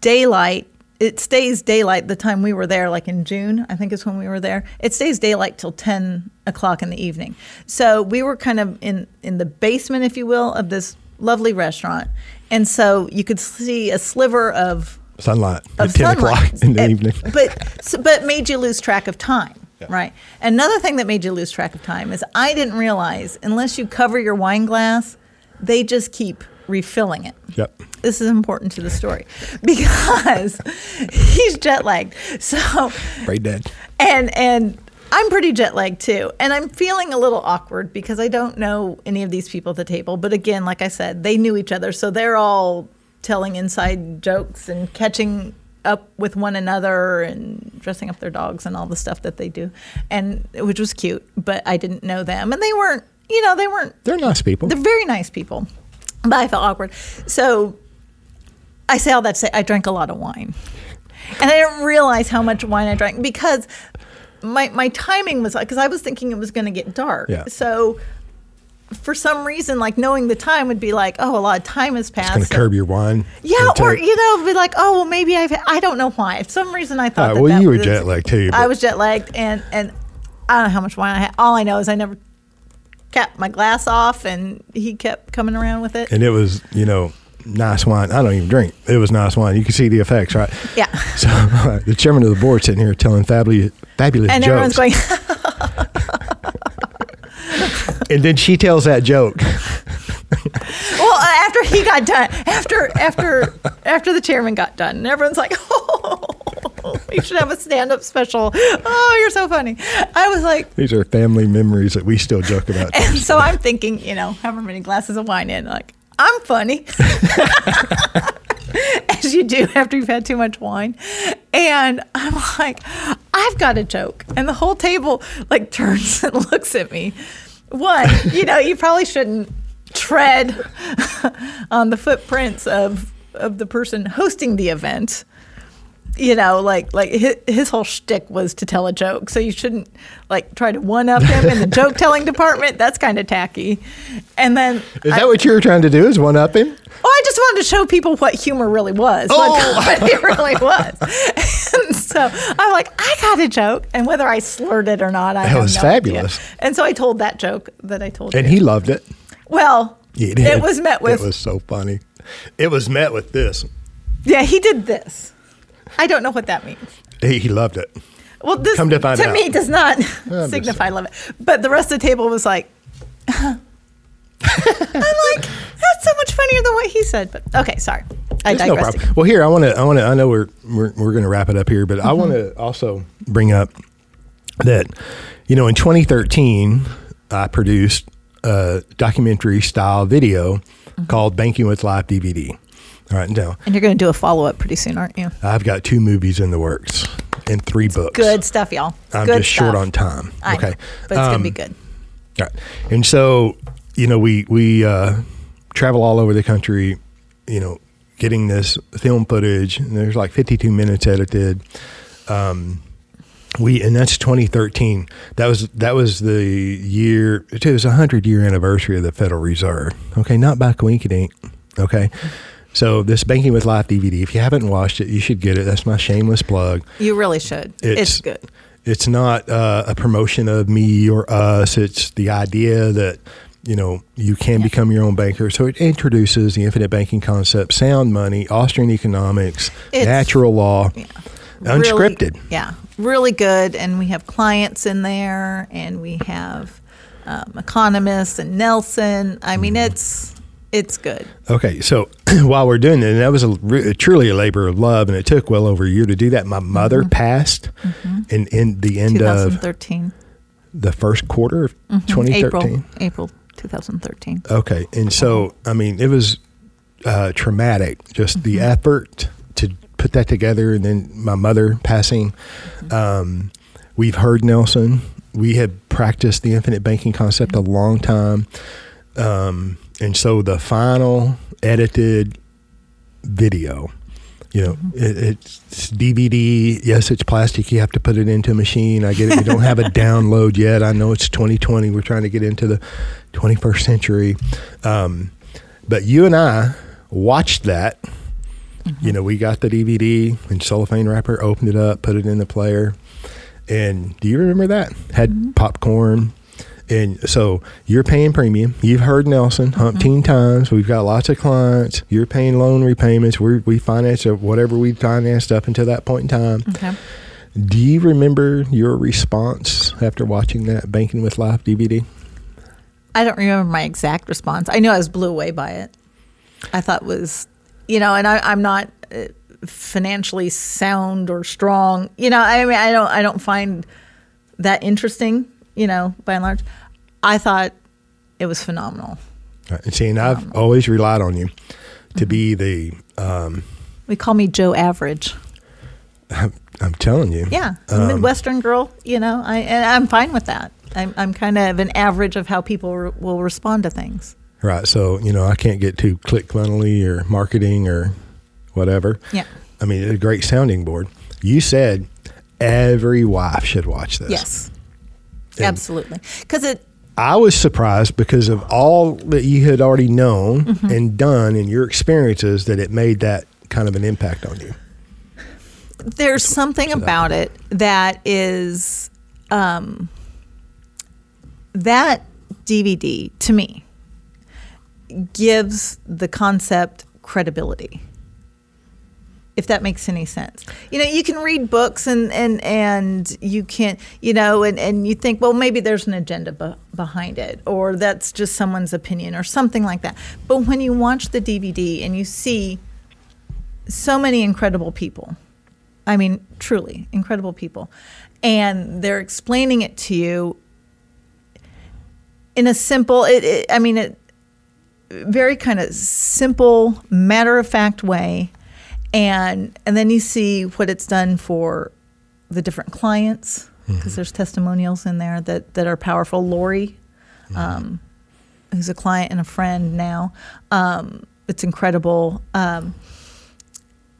daylight, it stays daylight the time we were there, like in June, I think is when we were there. It stays daylight till ten o'clock in the evening. So we were kind of in in the basement, if you will, of this lovely restaurant, and so you could see a sliver of Sunlight of at ten sunlight. o'clock in the Uh, evening. But so- but made you lose track of time, right? Another thing that made you lose track of time is I didn't realize unless you cover your wine glass, they just keep refilling it. Yep. This is important to the story because he's jet lagged. So Brain dead. and and I'm pretty jet lagged too, and I'm feeling a little awkward because I don't know any of these people at the table. But again, like I said, they knew each other, so they're all telling inside jokes and catching up with one another and dressing up their dogs and all the stuff that they do, and which was cute. But I didn't know them, and they weren't. You know, they weren't They're nice people. they're very nice people, but I felt awkward. So I say all that to say I drank a lot of wine. And I didn't realize how much wine I drank because my my timing was like because I was thinking it was going to get dark. Yeah. So for some reason, like knowing the time would be like, oh, a lot of time has passed. It's going to curb your wine. Yeah, or you know, be like, oh, well, maybe I've. I don't know why. For some reason, I thought. Right, that well, that you were jet lagged too. I was jet lagged, and and I don't know how much wine I had. All I know is I never capped my glass off, and he kept coming around with it. and it was you know nice wine. I don't even drink. It was nice wine. You can see the effects, right? Yeah. So the chairman of the board sitting here telling fabulous, fabulous And jokes, everyone's going, and then she tells that joke. well, uh, after he got done, after after after the chairman got done, and everyone's like, oh, you should have a stand-up special. Oh, you're so funny. I was like, These are family memories that we still joke about. and so. I'm thinking, you know, however many glasses of wine in, like, I'm funny. As you do after you've had too much wine. And I'm like, I've got a joke. And the whole table like turns and looks at me. One, you know, you probably shouldn't tread on the footprints of of the person hosting the event you know, like like his, his whole shtick was to tell a joke, so you shouldn't like try to one up him in the joke telling department. That's kind of tacky. And then Is I, that what you were trying to do? Is one up him? well, I just wanted to show people what humor really was, Oh. what comedy really was. and so I'm like, I got a joke, and whether I slurred it or not, I That was no fabulous. Idea. And so I told that joke that I told And you. he loved it. well, it was met with It was so funny. It was met with this. yeah, he did this. I don't know what that means. He, he loved it. Well, this Come to find out. me does not signify love it. But the rest of the table was like, I'm like, that's so much funnier than what he said. But okay, sorry, I It's no problem. again. Well, here I want to. I want to. I know we're we're, we're going to wrap it up here, but I Mm-hmm. want to also bring up that you know in 2013 I produced a documentary style video Mm-hmm. called "Banking with Life DVD." Right, now And you're going to do a follow up pretty soon, aren't you? I've got two movies in the works and three books. Good stuff, y'all. I'm good just short on time. I okay, know, but it's going to be Um, good. All right. And so, you know, we we uh, travel all over the country, you know, getting this film footage. And there's like 52 minutes edited. Um, we and that's 2013. That was that was the year. It was a hundred year anniversary of the Federal Reserve. Okay, not by coincidence. Okay. So this banking with Life DVD. If you haven't watched it, you should get it. That's my shameless plug. You really should. It's, good. It's not uh, a promotion of me or us. It's the idea that you know you can become your own banker. So it introduces the infinite banking concept, sound money, Austrian economics, It's- natural law, Yeah unscripted. Really, yeah, really good. And we have clients in there, and we have um, economists and Nelson. I mean, Mm-hmm. it's it's good. Okay, so while we're doing it, and that was a, re- truly a labor of love, and it took well over a year to do that. My mother Mm-hmm. passed in in the end of 2013, the first quarter of 2013. Mm-hmm. April, April 2013. Okay, and so I mean, it was uh, traumatic. Just the Mm-hmm. effort to put that together, and then my mother passing. Mm-hmm. Um, we've heard Nelson. We had practiced the infinite banking concept a long time, um, and so the final edited video. You know, Mm-hmm. it, it's DVD. Yes, it's plastic. You have to put it into a machine. I get it. We don't have a download yet. I know it's 2020. We're trying to get into the 21st century. Um, but you and I watched that. You know, we got the DVD in cellophane wrapper, opened it up, put it in the player. And do you remember that? Had popcorn. And so you're paying premium. You've heard Nelson umpteen times. We've got lots of clients. You're paying loan repayments. we we finance whatever we financed up until that point in time. Okay. Do you remember your response after watching that Banking with Life DVD? I don't remember my exact response. I know I was blew away by it. I thought it was, you know, and I, I'm not uh, financially sound or strong. You know, I mean, I don't, I don't find that interesting. You know, by and large, I thought it was phenomenal. Right. And see, and I've always relied on you to be mm-hmm. the. Um, We call me Joe Average. I'm, I'm telling you. Yeah, I'm a um, Midwestern girl. You know, I and I'm fine with that. I'm, I'm kind of an average of how people re- will respond to things. Right. So you know, I can't get too click funnely or marketing or whatever. Yeah. I mean, a great sounding board. You said every wife should watch this. Yes. And- Absolutely. Because it I was surprised because of all that you had already known and done in your experiences that it made that kind of an impact on you. there's something about it that is um, that DVD to me gives the concept credibility. If that makes any sense, you know, you can read books and and and you can, you know, and and you think, well, maybe there's an agenda be- behind it, or that's just someone's opinion, or something like that. But when you watch the DVD and you see so many incredible people, I mean, truly incredible people. And they're explaining it to you in a simple, it, it, I mean, it, very kind of simple, matter of fact way. And, and then you see what it's done for the different clients, because there's testimonials in there that, that are powerful. Lori, um, who's a client and a friend now, um, it's incredible. Um,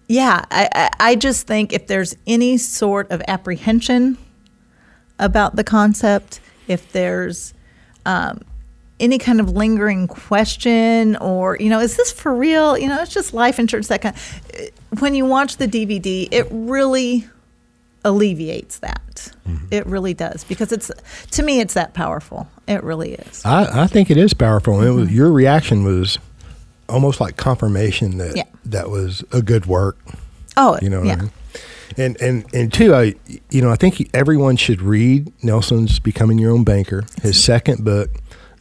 yeah, I, I, I just think if there's any sort of apprehension about the concept, if there's um, any kind of lingering question, or you know, is this for real? You know, it's just life insurance. That kind. Uh, when you watch the DVD, it really alleviates that. Mm-hmm. It really does because it's to me, it's that powerful. It really is. I, I think it is powerful. And it was, mm-hmm. your reaction was almost like confirmation that Yeah. that was a good work. Oh, You know what yeah. I mean? And and and two, I you know I think everyone should read Nelson's Becoming Your Own Banker, his mm-hmm. second book,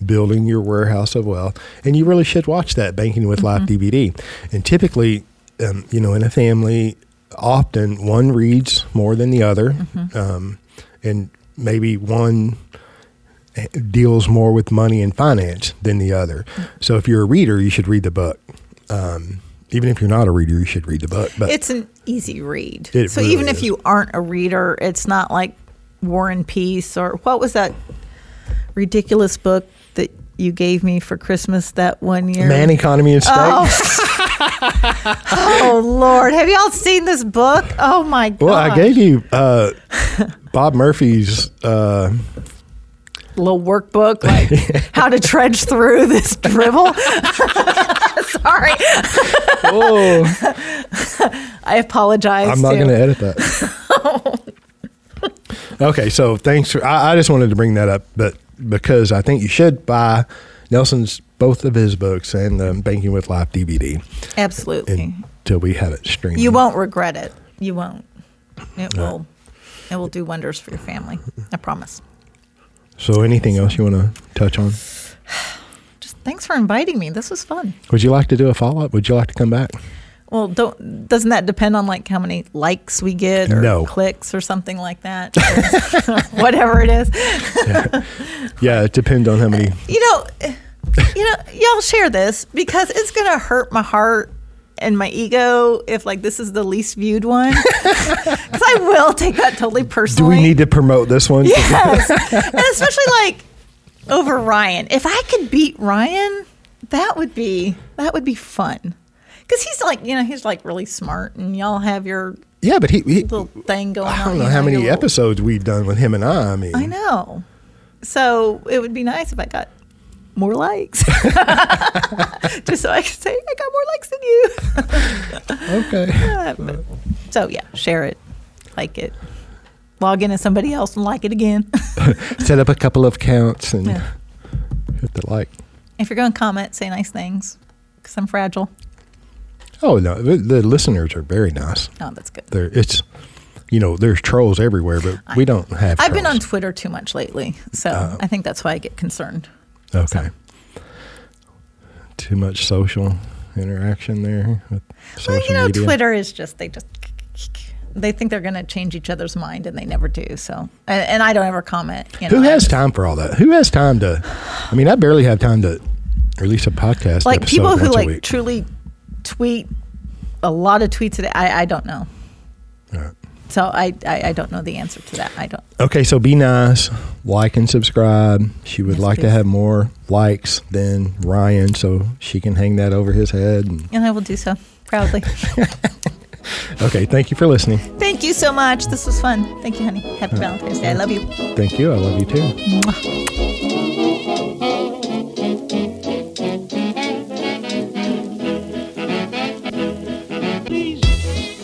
Building Your Warehouse of Wealth, and you really should watch that Banking with Life DVD. And typically, um, you know, in a family, often one reads more than the other, um, and maybe one deals more with money and finance than the other. So if you're a reader, you should read the book. Um, even if you're not a reader, you should read the book. But It's an easy read. So really even if you aren't a reader, it's not like War and Peace or what was that ridiculous book you gave me for Christmas that one year? Man, economy, and state. Oh Lord, have y'all seen this book? Oh my God! well, I gave you uh, Bob Murphy's. Uh, little workbook like how to trudge through this drivel. Sorry, oh, I apologize. I'm not going to edit that. okay, so thanks. For, I, I just wanted to bring that up, but because I think you should buy Nelson's both of his books and the Banking with Life DVD Absolutely. until we have it streamed. You won't regret it. You won't. It will. It will do wonders for your family. I promise. So, anything else you want to touch on? Just thanks for inviting me. This was fun. Would you like to do a follow up? Would you like to come back? Well, don't doesn't that depend on like how many likes we get or No. clicks or something like that? Whatever it is. Yeah, it depends on how many. You know, you know, y'all share this because it's gonna hurt my heart and my ego if like this is the least viewed one. Because I will take that totally personally. Do we need to promote this one? Yes. and especially like over Ryan. If I could beat Ryan, that would be that would be fun. Cuz he's like, you know, he's like really smart and y'all have your Yeah, but he. he little thing going on. I don't know you how many little- episodes we've done with him and I. I mean, I know. So, it would be nice if I got more likes. Just so I could say I got more likes than you. Okay. Uh, but- so yeah, share it, like it, log in as somebody else and like it again. Set up a couple of counts and Yeah. hit the like. if you're going to comment, say nice things because I'm fragile. Oh no, the, the listeners are very nice. Oh, that's good. They're, it's, you know, there's trolls everywhere, but we don't have. I've been on. Twitter too much lately, so Oh. I think that's why I get concerned. Okay. Too much social interaction there with social well, you know, media. Twitter is just they just they think they're going to change each other's mind, and they never do. So, and, and I don't ever comment. You know, Who has just- time for all that? Who has time to? I mean, I barely have time to release a podcast. like people who like truly tweet a lot of tweets a day? I, I don't know. Right. So I, I I don't know the answer to that. I don't. Okay, so be nice, like and subscribe. She would Yes, like to have more likes than Ryan, so she can hang that over his head. And And I will do so. proudly. Okay, thank you for listening. Thank you so much. This was fun. Thank you, honey. Happy Valentine's Day. I love you. Thank you. I love you too. Mwah.